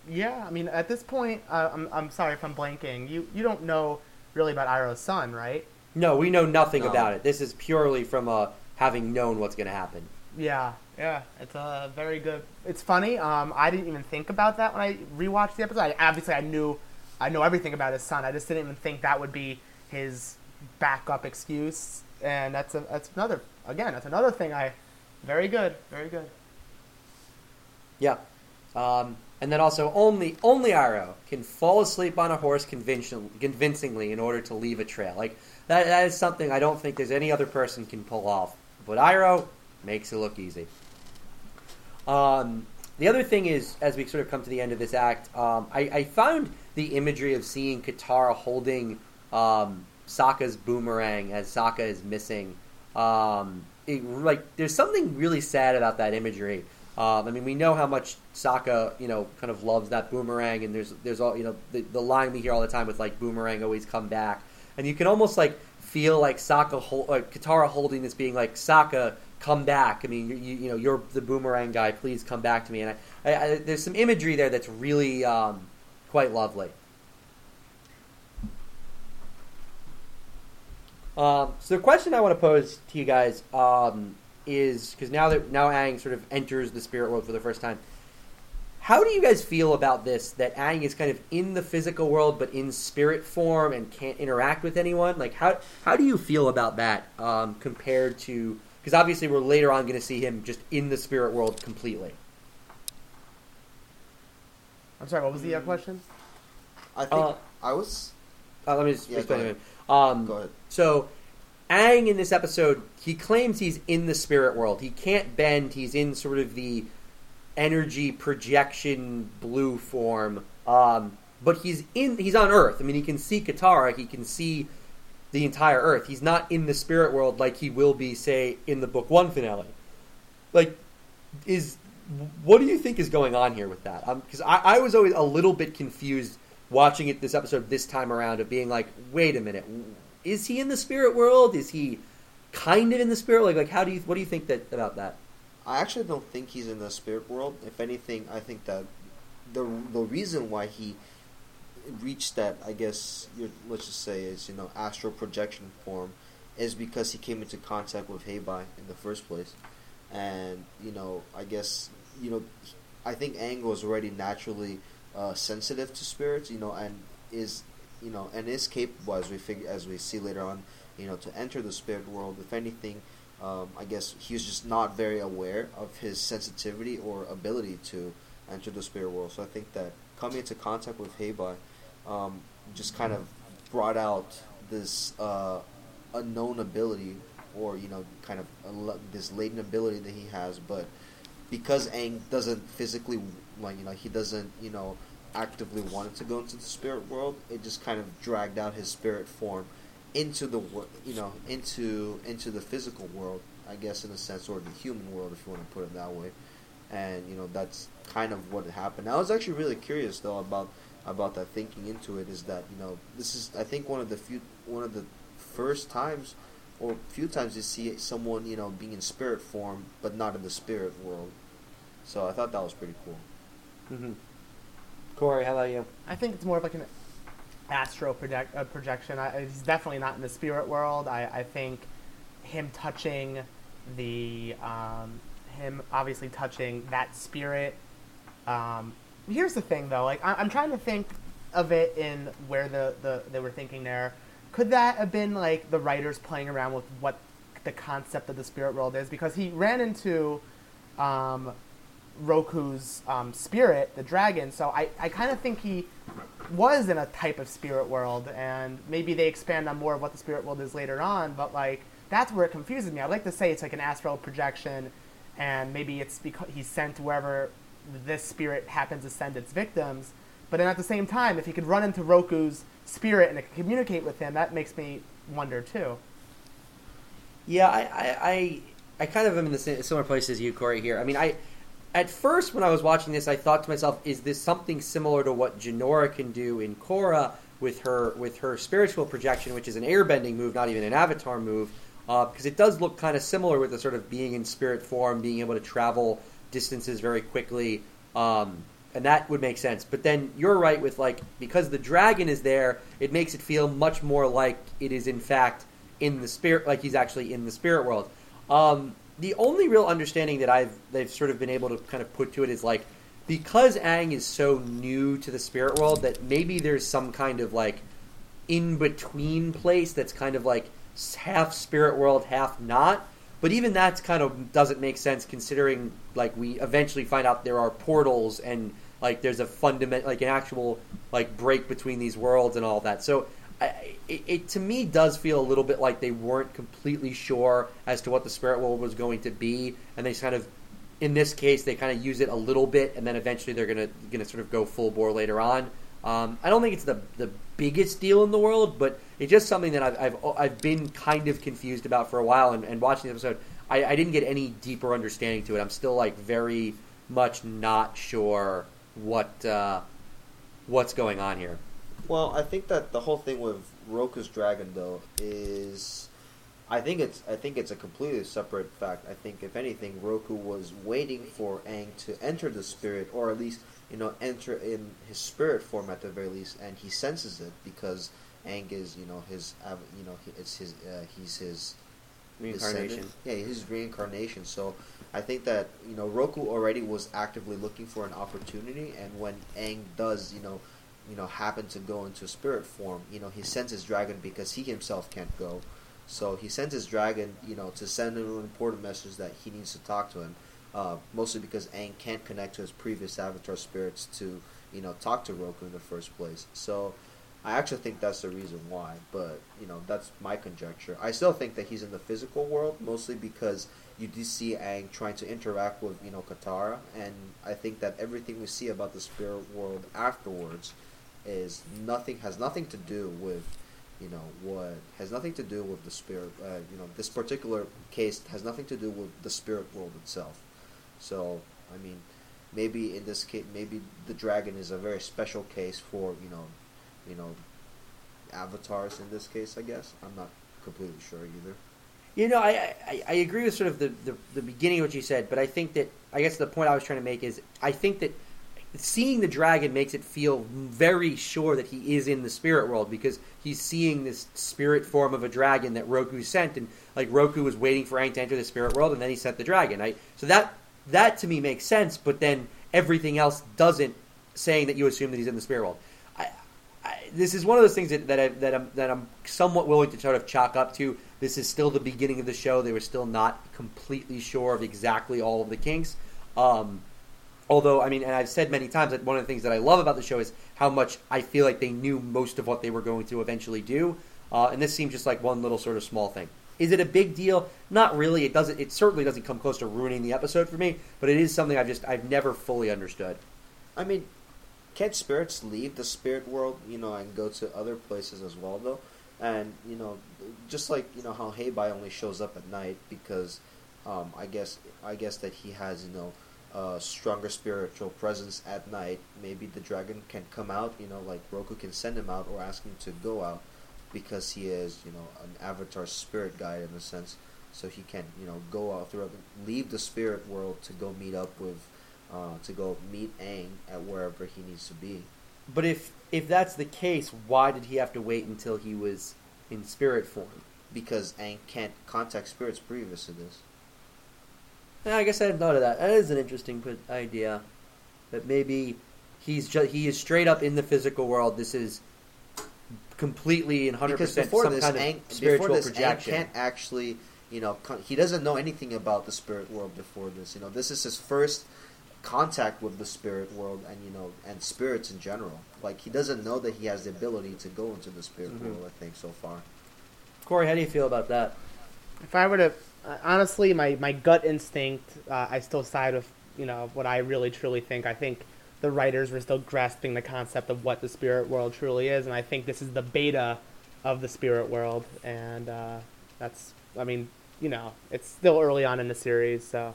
Yeah, I mean, at this point, uh, I'm, I'm sorry if I'm blanking. You you don't know really about Iroh's son, right? No, we know nothing No. about it. This is purely from uh, having known what's going to happen. Yeah, yeah, it's a very good. It's funny. Um, I didn't even think about that when I rewatched the episode. I, obviously, I knew, I know everything about his son. I just didn't even think that would be his backup excuse. And that's a that's another again. That's another thing. I very good, very good. Yeah. Um, and then also only only Iroh can fall asleep on a horse convincing, convincingly in order to leave a trail. Like that, that is something I don't think there's any other person can pull off. But Iroh makes it look easy. Um, the other thing is, as we sort of come to the end of this act, um, I, I found the imagery of seeing Katara holding um, Sokka's boomerang as Sokka is missing. Um, it, like, there's something really sad about that imagery. Um, I mean, we know how much Sokka, you know, kind of loves that boomerang, and there's there's all you know the, the line we hear all the time with like boomerang always come back, and you can almost like feel like Sokka, like Katara holding this, being like Sokka, come back. I mean, you, you, you know, you're the boomerang guy. Please come back to me. And I, I, I, there's some imagery there that's really um, quite lovely. Um, so the question I want to pose to you guys um, is because now that now Aang sort of enters the spirit world for the first time, how do you guys feel about this? That Aang is kind of in the physical world but in spirit form and can't interact with anyone. Like how how do you feel about that um, compared to because obviously we're later on going to see him just in the spirit world completely. I'm sorry. What was the uh, question? I think Uh, I was. Uh, let me just Yeah, explain go it. Um, Go ahead. So, Aang in this episode, he claims he's in the spirit world. He can't bend. He's in sort of the energy projection blue form. Um, but he's in. He's on Earth. I mean, he can see Katara. He can see the entire Earth. He's not in the spirit world like he will be, say, in the book one finale. Like, is what do you think is going on here with that? Um, because I, I was always a little bit confused watching it this episode this time around of being like, wait a minute, is he in the spirit world? Is he kind of in the spirit? Like, like how do you what do you think that about that? I actually don't think he's in the spirit world. If anything, I think that the the reason why he reached that, I guess, let's just say, is you know astral projection form, is because he came into contact with Heibai in the first place, and you know, I guess, you know, I think Angle is already naturally uh, sensitive to spirits, you know, and is you know, and is capable as we figure as we see later on, you know, to enter the spirit world. If anything, um, I guess he was just not very aware of his sensitivity or ability to enter the spirit world. So I think that coming into contact with Heibai um, just kind of brought out this uh, unknown ability, or you know, kind of this latent ability that he has. But because Aang doesn't physically, like you know, he doesn't, you know, actively wanted to go into the spirit world, it just kind of dragged out his spirit form into the you know into into the physical world I guess in a sense or the human world if you want to put it that way and you know that's kind of what happened I was actually really curious though about about that thinking into it is that you know this is I think one of the few one of the first times or few times you see someone you know being in spirit form but not in the spirit world so I thought that was pretty cool Mm-hmm. Cory, how about you? I think it's more of like an astral project, uh, projection. I, he's definitely not in the spirit world. I, I think him touching the um, him obviously touching that spirit. Um, here's the thing though, like I, I'm trying to think of it in where the, the they were thinking there. Could that have been like the writers playing around with what the concept of the spirit world is? Because he ran into um, Roku's um, spirit, the dragon. So I, I kind of think he was in a type of spirit world, and maybe they expand on more of what the spirit world is later on. But like that's where it confuses me. I'd like to say it's like an astral projection, and maybe it's because he's sent wherever this spirit happens to send its victims. But then at the same time, if he could run into Roku's spirit and it could communicate with him, that makes me wonder too. Yeah, I, I, I, I kind of am in the same, similar place as you, Cory. Here, I mean, I at first when I was watching this, I thought to myself, "Is this something similar to what Jinora can do in Korra with her with her spiritual projection, which is an airbending move, not even an Avatar move?" Because it does look kind of similar with the sort of being in spirit form, being able to travel distances very quickly, um, and that would make sense. But then you're right with like because the dragon is there, it makes it feel much more like it is in fact in the spirit, like he's actually in the spirit world. Um, the only real understanding that I've they've sort of been able to kind of put to it is like because Aang is so new to the spirit world that maybe there's some kind of like in between place that's kind of like half spirit world, half not. But even that's kind of doesn't make sense considering like we eventually find out there are portals and like there's a fundament like an actual like break between these worlds and all that. So I, it, it to me does feel a little bit like they weren't completely sure as to what the spirit world was going to be, and they kind of, in this case, they kind of use it a little bit, and then eventually they're gonna gonna sort of go full bore later on. Um, I don't think it's the the biggest deal in the world, but it's just something that I've I've, I've been kind of confused about for a while, and, and watching the episode, I, I didn't get any deeper understanding to it. I'm still like very much not sure what uh, what's going on here. Well, I think that the whole thing with Roku's dragon though is I think it's I think it's a completely separate fact. I think if anything Roku was waiting for Aang to enter the spirit or at least, you know, enter in his spirit form at the very least and he senses it because Aang is, you know, his you know, it's his uh, he's his Reincarnation. Yeah, his reincarnation. So I think that you know Roku already was actively looking for an opportunity, and when Aang does, you know, you know, happen to go into spirit form, you know, he sends his dragon because he himself can't go. So he sends his dragon, you know, to send an important message that he needs to talk to him. Uh, mostly because Aang can't connect to his previous avatar spirits to, you know, talk to Roku in the first place. So I actually think that's the reason why. But you know, that's my conjecture. I still think that he's in the physical world mostly because you do see Aang trying to interact with you know Katara, and I think that everything we see about the spirit world afterwards is nothing has nothing to do with you know what has nothing to do with the spirit. Uh, you know, this particular case has nothing to do with the spirit world itself. So I mean, maybe in this case, maybe the dragon is a very special case for you know, you know, avatars in this case. I guess I'm not completely sure either. You know, I, I, I agree with sort of the, the, the beginning of what you said, but I think that I guess the point I was trying to make is I think that seeing the dragon makes it feel very sure that he is in the spirit world because he's seeing this spirit form of a dragon that Roku sent, and like Roku was waiting for Aang to enter the spirit world, and then he sent the dragon. I so that that to me makes sense, but then everything else doesn't, saying that you assume that he's in the spirit world. I, I, this is one of those things that that, I, that I'm that I'm somewhat willing to sort of chalk up to. This is still the beginning of the show. They were still not completely sure of exactly all of the kinks. Um, although, I mean, and I've said many times that one of the things that I love about the show is how much I feel like they knew most of what they were going to eventually do. Uh, and this seems just like one little sort of small thing. Is it a big deal? Not really. It doesn't. It certainly doesn't come close to ruining the episode for me. But it is something I've just I've never fully understood. I mean, can spirits leave the spirit world, you know, and go to other places as well, though? And you know, just like you know how Heibai only shows up at night because um, I guess I guess that he has you know a stronger spiritual presence at night. Maybe the dragon can come out, you know, like Roku can send him out or ask him to go out because he is you know an avatar spirit guide in a sense. So he can you know go out throughout, leave the spirit world to go meet up with, uh, to go meet Aang at wherever he needs to be. But if if that's the case, why did he have to wait until he was in spirit form? because Aang can't contact spirits previous to this. Yeah, I guess I hadn't thought of that. That is an interesting idea. That maybe he's just he is straight up in the physical world. This is completely and hundred percent before some this, kind of Aang, spiritual before this, Aang can't actually, you know, he doesn't know anything about the spirit world before this. You know, this is his first contact with the spirit world and you know and spirits in general. Like he doesn't know that he has the ability to go into the spirit Mhm. world. I think so far. Cory, how do you feel about that? If I were to, uh, honestly, my, my gut instinct, uh, I still side with you know what I really truly think. I think the writers were still grasping the concept of what the spirit world truly is, and I think this is the beta of the spirit world, and uh, that's, I mean, you know, it's still early on in the series, so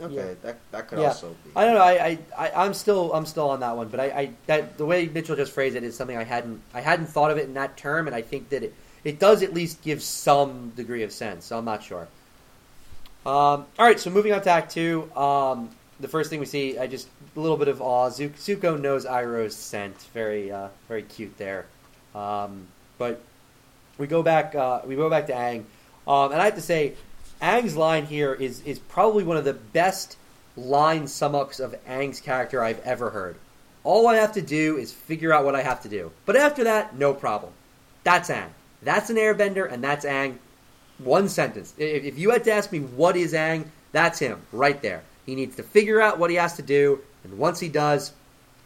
Okay, Yeah. that that could Yeah. also be. I don't know. I, I, I I'm still I'm still on that one, but I, I that the way Mitchell just phrased it is something I hadn't I hadn't thought of it in that term, and I think that it it does at least give some degree of sense. So I'm not sure. Um, all right, so moving on to Act Two. Um, the first thing we see, I just a little bit of awe. Zuko knows Iroh's scent. Very uh, very cute there. Um, but we go back uh, we go back to Aang, um, and I have to say, Aang's line here is is probably one of the best line sum ups of Aang's character I've ever heard. All I have to do is figure out what I have to do. But after that, no problem. That's Aang. That's an airbender, and that's Aang. One sentence. If, if you had to ask me what is Aang, that's him right there. He needs to figure out what he has to do, and once he does,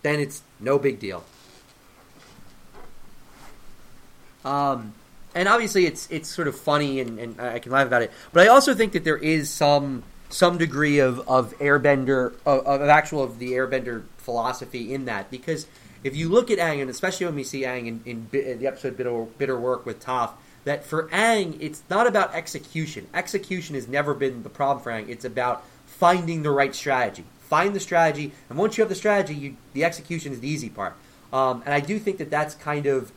then it's no big deal. Um, and obviously, it's it's sort of funny, and, and I can laugh about it. But I also think that there is some some degree of of airbender of, of actual of the airbender philosophy in that because if you look at Aang, and especially when we see Aang in, in, in the episode Bitter, Bitter Work with Toph, that for Aang, it's not about execution. Execution has never been the problem for Aang. It's about finding the right strategy. Find the strategy, and once you have the strategy, you, the execution is the easy part. Um, and I do think that that's kind of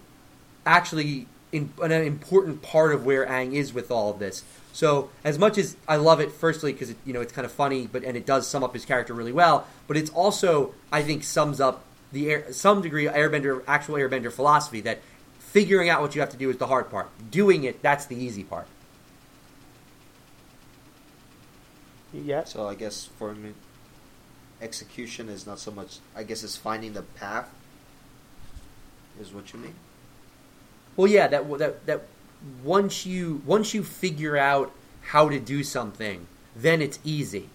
actually in, an important part of where Aang is with all of this. So as much as I love it, firstly because you know it's kind of funny, but and it does sum up his character really well. But it's also I think sums up the air, some degree of Airbender actual Airbender philosophy that figuring out what you have to do is the hard part. Doing it that's the easy part. yeah. So I guess for me, execution is not so much. I guess it's finding the path. Is what you mean? Well, yeah, that that that once you once you figure out how to do something, then it's easy.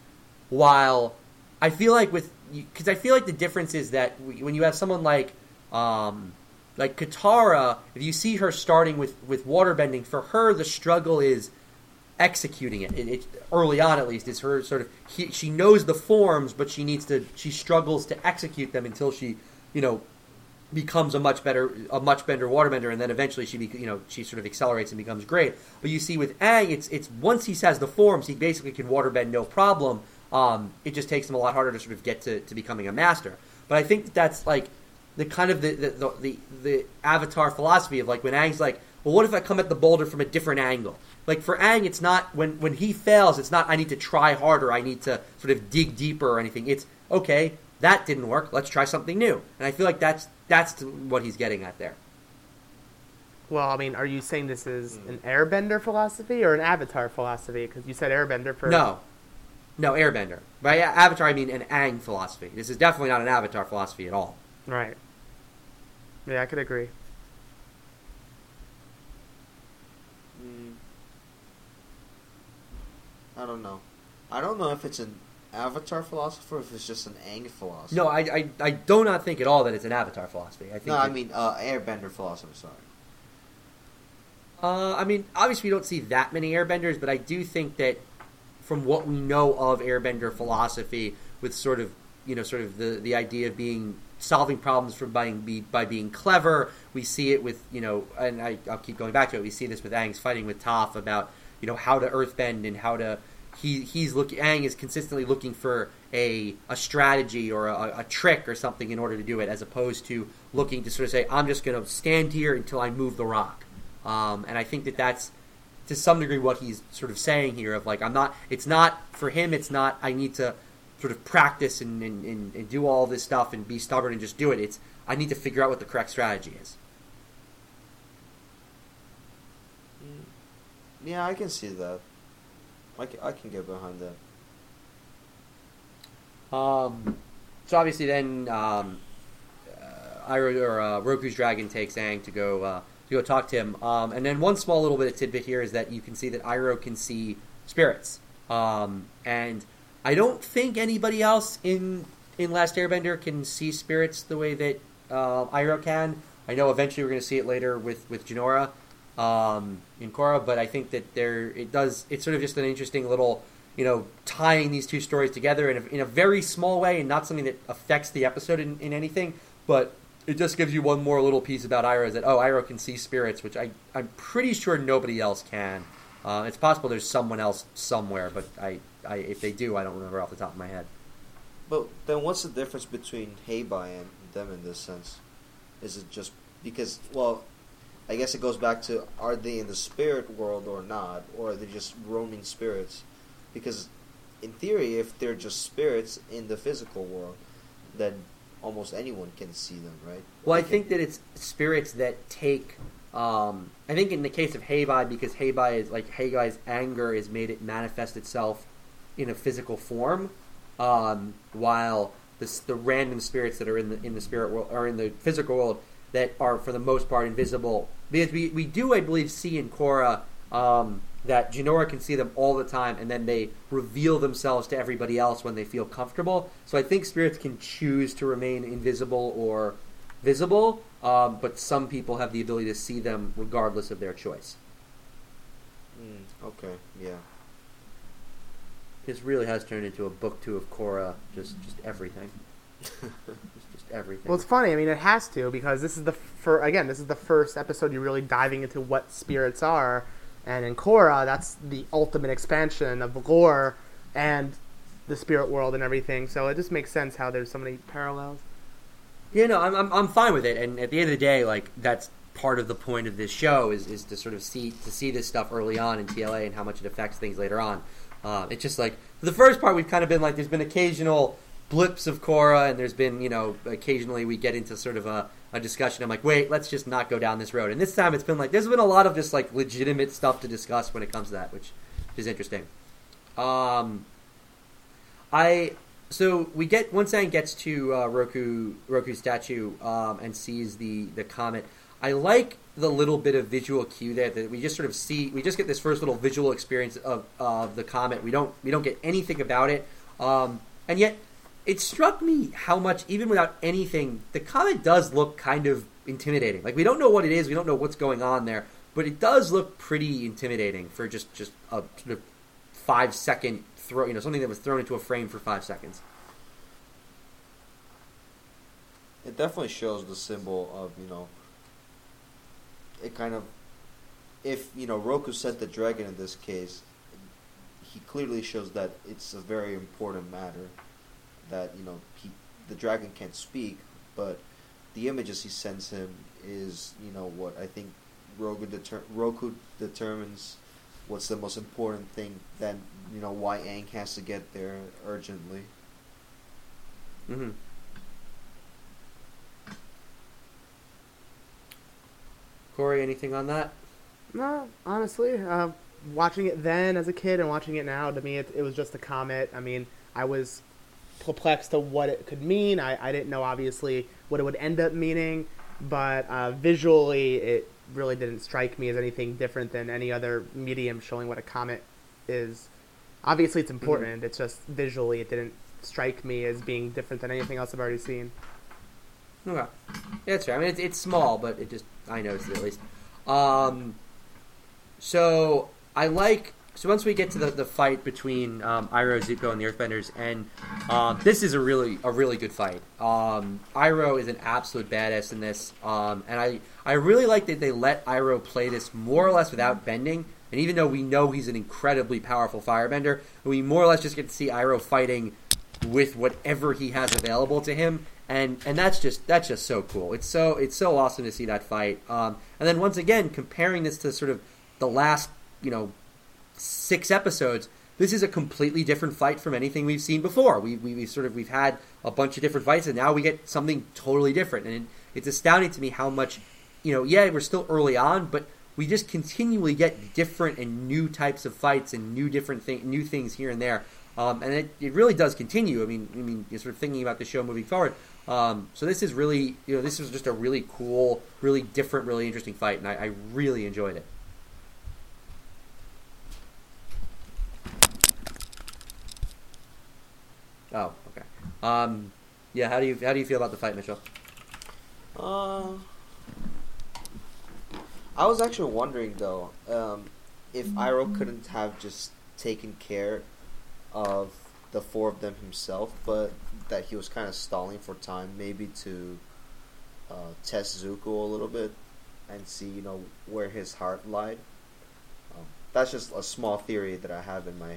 While I feel like with because I feel like the difference is that when you have someone like um, like Katara, if you see her starting with with waterbending, for her the struggle is executing it. It, it early on at least is her sort of he, she knows the forms, but she needs to she struggles to execute them until she you know becomes a much better a much better waterbender, and then eventually she you know she sort of accelerates and becomes great. But you see with Aang, it's it's once he has the forms, he basically can waterbend no problem. Um, it just takes him a lot harder to sort of get to, to becoming a master. But I think that that's like the kind of the the, the the the Avatar philosophy of like when Aang's like, well, what if I come at the boulder from a different angle? Like for Aang, it's not when when he fails, it's not I need to try harder, I need to sort of dig deeper or anything. It's okay, that didn't work. Let's try something new. And I feel like that's that's what he's getting at there. Well, I mean, are you saying this is an Airbender philosophy or an Avatar philosophy? Because you said Airbender for No, no, Airbender. By Avatar, I mean an Aang philosophy. This is definitely not an Avatar philosophy at all. Right. Yeah, I could agree. Mm. I don't know. I don't know if it's an Avatar philosophy or if it's just an Aang philosophy. No, I, I, I do not think at all that it's an Avatar philosophy. I think no, I mean uh, Airbender philosophy. Sorry. Uh, I mean, obviously, we don't see that many airbenders, but I do think that from what we know of airbender philosophy, with sort of you know, sort of the the idea of being solving problems from by be, by being clever, we see it with you know, and I, I'll keep going back to it. We see this with Aang's fighting with Toph about you know how to earthbend and how to. He he's looking. Aang is consistently looking for a a strategy or a, a trick or something in order to do it, as opposed to looking to sort of say, "I'm just going to stand here until I move the rock." Um, and I think that that's to some degree what he's sort of saying here of like I'm not it's not for him it's not I need to sort of practice and, and, and, and do all this stuff and be stubborn and just do it it's I need to figure out what the correct strategy is Yeah, I can see that. I can, I can get behind that. um, so obviously then um, uh, Iroh or uh, Roku's dragon takes Aang to go uh, to go talk to him um, and then one small little bit of tidbit here is that you can see that Iroh can see spirits um, and I don't think anybody else in in Last Airbender can see spirits the way that uh, Iroh can. I know eventually we're going to see it later with with Jinora um, in Korra, but I think that there it does. It's sort of just an interesting little, you know, tying these two stories together in a, in a very small way and not something that affects the episode in, in anything, but it just gives you one more little piece about Iroh that oh Iroh can see spirits, which I I'm pretty sure nobody else can. Uh, it's possible there's someone else somewhere, but I, I if they do, I don't remember off the top of my head. But then, what's the difference between Heibai and them in this sense? Is it just because? Well, I guess it goes back to: are they in the spirit world or not, or are they just roaming spirits? Because, in theory, if they're just spirits in the physical world, then almost anyone can see them, right? Well, I They can- think that it's spirits that take. Um, I think in the case of Heibai, because Heibai is like Heibai's anger is made it manifest itself in a physical form, um, while the the random spirits that are in the in the spirit world or in the physical world that are for the most part invisible. Because we we do, I believe, see in Korra um, that Jinora can see them all the time, and then they reveal themselves to everybody else when they feel comfortable. So I think spirits can choose to remain invisible or visible, um, but some people have the ability to see them regardless of their choice. Mm, okay, yeah. This really has turned into a book two of Korra, just just everything, everything. Well, it's funny. I mean, it has to because this is the for again. This is the first episode you're really diving into what spirits are, and in Korra, that's the ultimate expansion of lore and the spirit world and everything. So it just makes sense how there's so many parallels. Yeah, no, I'm, I'm I'm fine with it. And at the end of the day, like that's part of the point of this show is, is to sort of see to see this stuff early on in TLA and how much it affects things later on. Um, it's just like the first part, we've kind of been like there's been occasional blips of Korra, and there's been you know occasionally we get into sort of a, a discussion. I'm like, wait, let's just not go down this road. And this time it's been like there's been a lot of just like legitimate stuff to discuss when it comes to that, which is interesting. Um, I so we get once Aang gets to uh, Roku Roku statue um, and sees the the comet. I like the little bit of visual cue there that we just sort of see. We just get this first little visual experience of of the comet. We don't we don't get anything about it, um, and yet it struck me how much, even without anything, the comet does look kind of intimidating. Like we don't know what it is, we don't know what's going on there, but it does look pretty intimidating for just just a sort of five second throw. You know, something that was thrown into a frame for five seconds. It definitely shows the symbol of you know. It kind of, if you know Roku said the dragon in this case, he clearly shows that it's a very important matter. That you know he, the dragon can't speak, but the images he sends him is you know what I think Roku, deter- Roku determines what's the most important thing. Then you know why Aang has to get there urgently. Mm-hmm. Cory, anything on that? No, honestly, uh, watching it then as a kid and watching it now, to me, it, it was just a comet. I mean, I was perplexed to what it could mean. I, I didn't know, obviously, what it would end up meaning, but uh, visually, it really didn't strike me as anything different than any other medium showing what a comet is. Obviously, it's important. Mm-hmm. It's just visually, it didn't strike me as being different than anything else I've already seen. Okay, yeah, that's right. I mean, it's, it's small, but it just I noticed it at least. Um, so I like so once we get to the, the fight between um, Iroh, Zuko, and the Earthbenders, and um, this is a really a really good fight. Um, Iroh is an absolute badass in this, um, and I I really like that they let Iroh play this more or less without bending. And even though we know he's an incredibly powerful firebender, we more or less just get to see Iroh fighting with whatever he has available to him and and that's just that's just so cool. It's so it's so awesome to see that fight. Um, and then once again, comparing this to sort of the last you know six episodes, this is a completely different fight from anything we've seen before. We we we sort of we've had a bunch of different fights, and now we get something totally different. And it's astounding to me how much you know. Yeah, we're still early on, but we just continually get different and new types of fights and new different thing, new things here and there. Um, and it, it really does continue. I mean, I mean, you're sort of thinking about the show moving forward. Um, so this is really, you know, this was just a really cool, really different, really interesting fight, and I, I really enjoyed it. Oh, okay. Um, yeah, how do you how do you feel about the fight, Mitchell? Uh, I was actually wondering though, um, if Iroh couldn't have just taken care of the four of them himself, but that he was kind of stalling for time, maybe to uh, test Zuko a little bit and see, you know, where his heart lied. Um, that's just a small theory that I have in my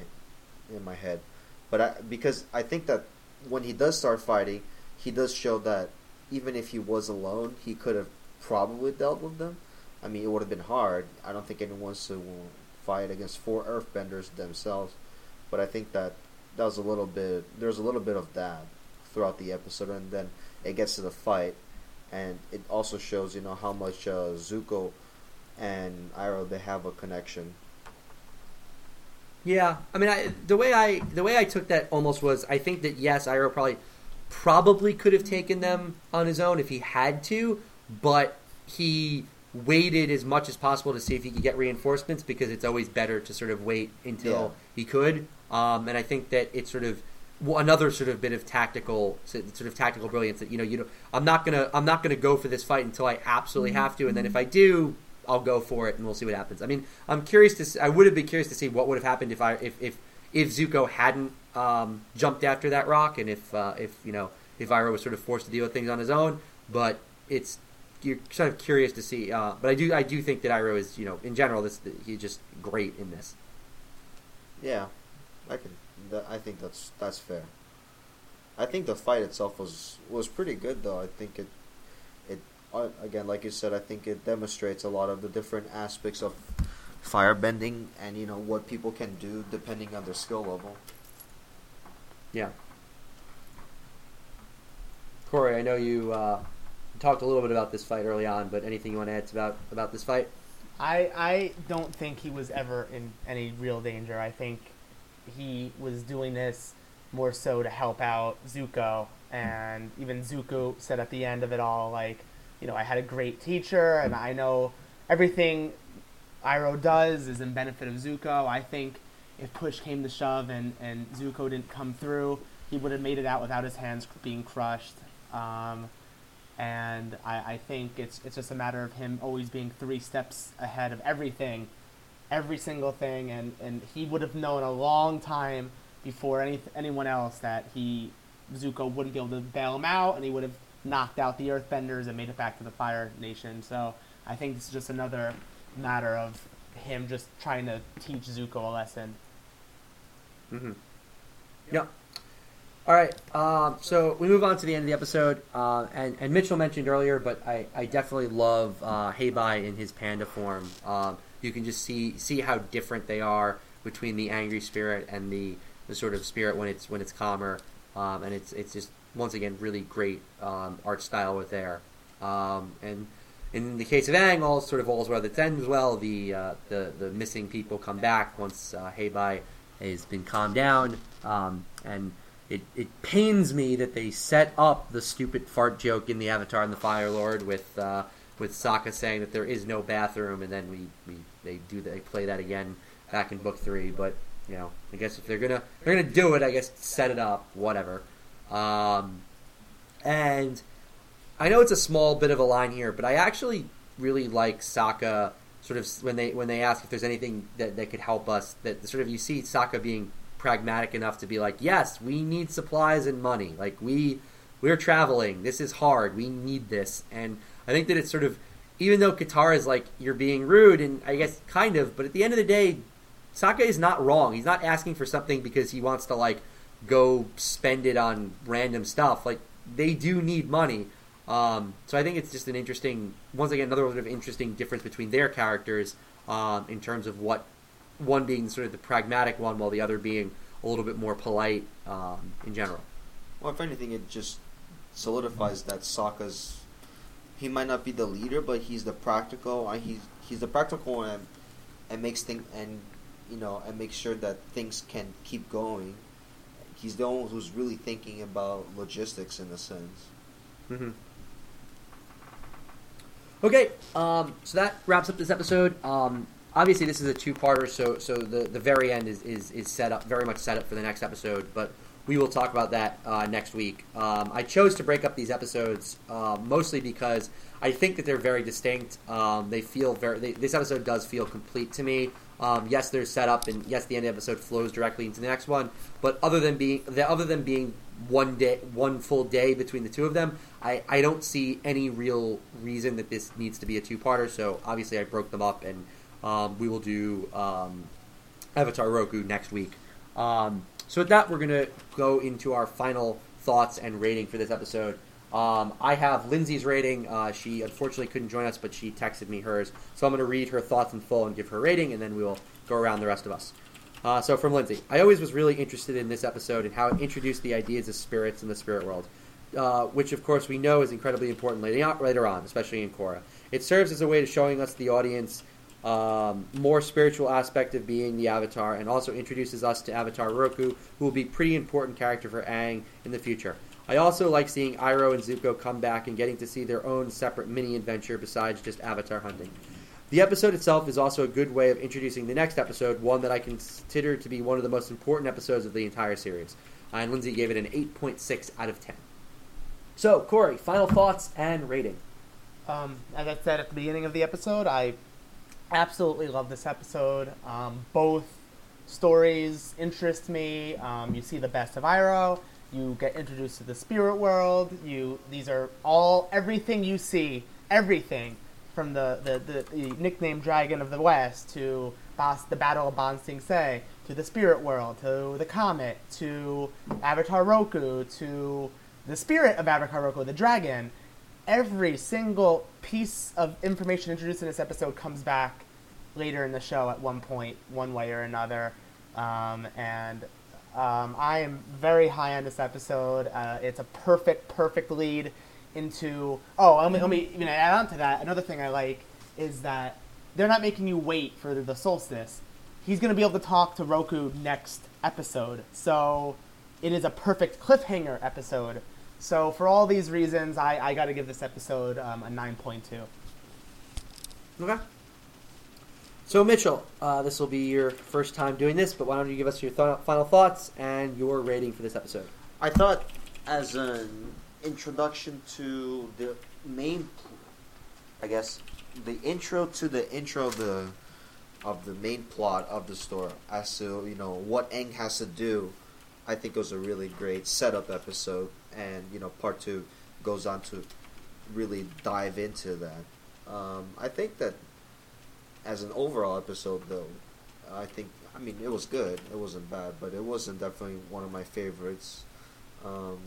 in my head, but I, because I think that when he does start fighting, he does show that even if he was alone, he could have probably dealt with them. I mean, it would have been hard. I don't think anyone wants to fight against four Earthbenders themselves, but I think that that was a little bit. There's a little bit of that throughout the episode, and then it gets to the fight, and it also shows you know how much uh, Zuko and Iroh they have a connection. Yeah, I mean, I, the way I the way I took that almost was I think that yes, Iroh probably probably could have taken them on his own if he had to, but he waited as much as possible to see if he could get reinforcements because it's always better to sort of wait until yeah. he could. Um, and I think that it's sort of another sort of bit of tactical sort of tactical brilliance that you know you know I'm not gonna I'm not gonna go for this fight until I absolutely have to, and then if I do, I'll go for it, and we'll see what happens. I mean, I'm curious to see, I would have been curious to see what would have happened if I if if if Zuko hadn't um, jumped after that rock, and if uh, if you know if Iroh was sort of forced to deal with things on his own. But it's you're sort of curious to see. Uh, but I do I do think that Iroh is you know in general this he's just great in this. Yeah, I can. I think that's that's fair. I think the fight itself was was pretty good though. I think it it uh, again like you said. I think it demonstrates a lot of the different aspects of firebending and you know what people can do depending on their skill level. Yeah. Cory, I know you uh, talked a little bit about this fight early on, but anything you want to add about about this fight? I I don't think he was ever in any real danger. I think he was doing this more so to help out Zuko, and even Zuko said at the end of it all, like, you know, I had a great teacher, and I know everything Iroh does is in benefit of Zuko. I think if push came to shove and, and Zuko didn't come through, he would have made it out without his hands being crushed. Um, and I, I think it's it's just a matter of him always being three steps ahead of everything, every single thing, and, and he would have known a long time before any anyone else that he Zuko wouldn't be able to bail him out, and he would have knocked out the Earthbenders and made it back to the Fire Nation. So I think this is just another matter of him just trying to teach Zuko a lesson. Mm-hmm. Yep. All right. Um, so we move on to the end of the episode, uh, and and Mitchell mentioned earlier, but I, I definitely love uh, Heibai in his panda form. Um, you can just see see how different they are between the angry spirit and the, the sort of spirit when it's when it's calmer, um, and it's it's just once again really great um, art style with there. Um, and in the case of Aang, all sort of all's well that ends well. The uh, the the missing people come back once uh, has been calmed down, um, and it, it pains me that they set up the stupid fart joke in the Avatar and the Fire Lord with uh, with Sokka saying that there is no bathroom, and then we, we they do they play that again back in book three. But you know, I guess if they're gonna they're gonna do it, I guess set it up, whatever. Um, and I know it's a small bit of a line here, but I actually really like Sokka sort of when they when they ask if there's anything that, that could help us that sort of you see Sokka being pragmatic enough to be like yes we need supplies and money. Like we we're traveling. This is hard. We need this. And I think that it's sort of even though Katara is like you're being rude and I guess kind of but at the end of the day Sokka is not wrong. He's not asking for something because he wants to like go spend it on random stuff like they do need money um, so I think it's just an interesting, once again, another sort of interesting difference between their characters um, in terms of what one being sort of the pragmatic one, while the other being a little bit more polite um, in general. Well, if anything, it just solidifies that Sokka's. He might not be the leader, but he's the practical. uh, He's he's the practical one, and, and makes things and you know and makes sure that things can keep going. He's the one who's really thinking about logistics in a sense. Mm-hmm. Okay, um, so that wraps up this episode. Um, obviously, this is a two-parter, so so the, the very end is, is, is set up very much set up for the next episode. But we will talk about that uh, next week. Um, I chose to break up these episodes uh, mostly because I think that they're very distinct. Um, they feel very. They, this episode does feel complete to me. Um, yes, they're set up, and yes, the end of the episode flows directly into the next one. But other than being, the, other than being one day, one full day between the two of them, I, I don't see any real reason that this needs to be a two-parter. So obviously, I broke them up, and um, we will do um, Avatar Roku next week. Um, so with that, we're gonna go into our final thoughts and rating for this episode. Um, I have Lindsay's rating. Uh, she unfortunately couldn't join us, but she texted me hers. So I'm going to read her thoughts in full and give her rating, and then we will go around the rest of us. Uh, so from Lindsay, I always was really interested in this episode and how it introduced the ideas of spirits in the spirit world, uh, which of course we know is incredibly important later on, especially in Korra. It serves as a way to showing us the audience um, more spiritual aspect of being the Avatar, and also introduces us to Avatar Roku, who will be pretty important character for Aang in the future. I also like seeing Iroh and Zuko come back and getting to see their own separate mini adventure besides just Avatar hunting. The episode itself is also a good way of introducing the next episode, one that I consider to be one of the most important episodes of the entire series. And Lindsay gave it an 8.6 out of 10. So, Cory, final thoughts and rating. Um, as I said at the beginning of the episode, I absolutely love this episode. Um, both stories interest me. Um, you see the best of Iroh. You get introduced to the spirit world. You these are all everything you see, everything from the, the, the, the nickname Dragon of the West to Bas, the Battle of Ba Sing Se to the spirit world to the comet to Avatar Roku to the spirit of Avatar Roku, the dragon every single piece of information introduced in this episode comes back later in the show at one point, one way or another. Um, and um, I am very high on this episode. Uh, it's a perfect, perfect lead into. Oh, let me, let me even add on to that. Another thing I like is that they're not making you wait for the solstice. He's going to be able to talk to Roku next episode. So it is a perfect cliffhanger episode. So for all these reasons, I, I got to give this episode um, a 9.2. Okay. So, Mitchell, uh, this will be your first time doing this, but why don't you give us your th- final thoughts and your rating for this episode? I thought as an introduction to the main, I guess, the intro to the intro of the of the main plot of the story as to you know what Aang has to do. I think it was a really great setup episode, and you know part two goes on to really dive into that. Um, I think that as an overall episode, though, I think I mean it was good. It wasn't bad, but it wasn't definitely one of my favorites. Um,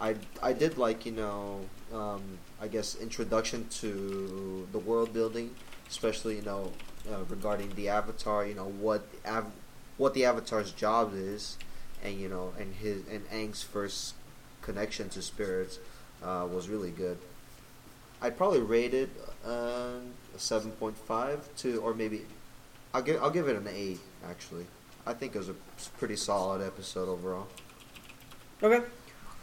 I I did like you know um, I guess introduction to the world building, especially you know uh, regarding the avatar. You know what av- what the avatar's job is, and you know and his and Aang's first connection to spirits uh, was really good. I'd probably rate it uh, a seven point five to or maybe I'll give I'll give it an eight actually. I think it was a pretty solid episode overall. Okay.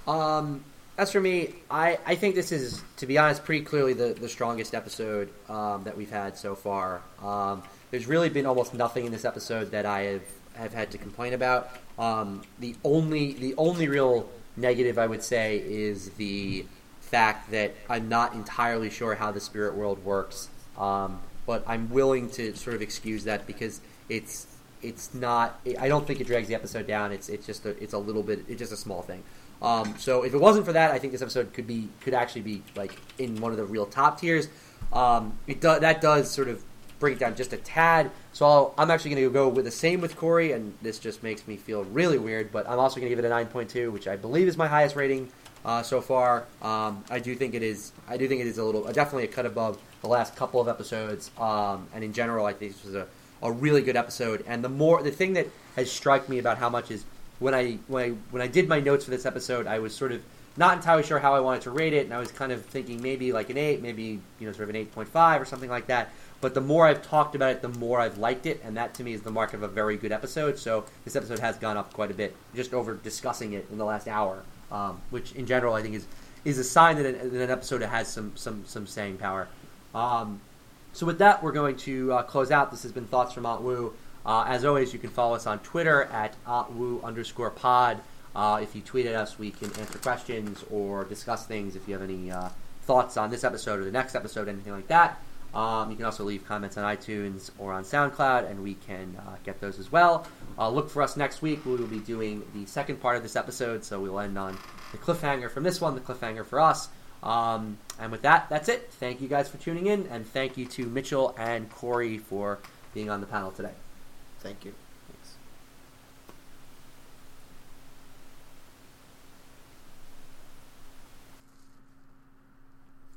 Um, as for me, I, I think this is, to be honest, pretty clearly the, the strongest episode um, that we've had so far. Um, there's really been almost nothing in this episode that I have, have had to complain about. Um, the only the only real negative I would say is the fact that I'm not entirely sure how the spirit world works. Um, but I'm willing to sort of excuse that because it's it's not. I don't think it drags the episode down. It's it's just a it's a little bit. It's just a small thing. Um, so if it wasn't for that, I think this episode could be could actually be like in one of the real top tiers. Um, it do, that does sort of bring it down just a tad. So i am actually going to go with the same with Cory, and this just makes me feel really weird. But I'm also going to give it a 9.2, which I believe is my highest rating uh, so far. Um, I do think it is. I do think it is a little, definitely a cut above the last couple of episodes. Um, and in general, I think this was a, a really good episode. And the more, the thing that has struck me about how much is when I when I when I did my notes for this episode, I was sort of not entirely sure how I wanted to rate it, and I was kind of thinking maybe like an eight, maybe you know sort of an eight point five or something like that. But the more I've talked about it, the more I've liked it, and that to me is the mark of a very good episode. So this episode has gone up quite a bit just over discussing it in the last hour, um, which in general I think is is a sign that an, that an episode has some some some saying power. Um, so with that, we're going to uh, close out. This has been thoughts from Wu. Uh, as always, you can follow us on Twitter at Wu underscore pod. Uh, if you tweet at us, we can answer questions or discuss things if you have any uh, thoughts on this episode or the next episode, anything like that. Um, you can also leave comments on iTunes or on SoundCloud, and we can uh, get those as well. Uh, look for us next week. We will be doing the second part of this episode, so we'll end on the cliffhanger from this one, the cliffhanger for us. Um, and with that, that's it. Thank you guys for tuning in, and thank you to Mitchell and Cory for being on the panel today. Thank you.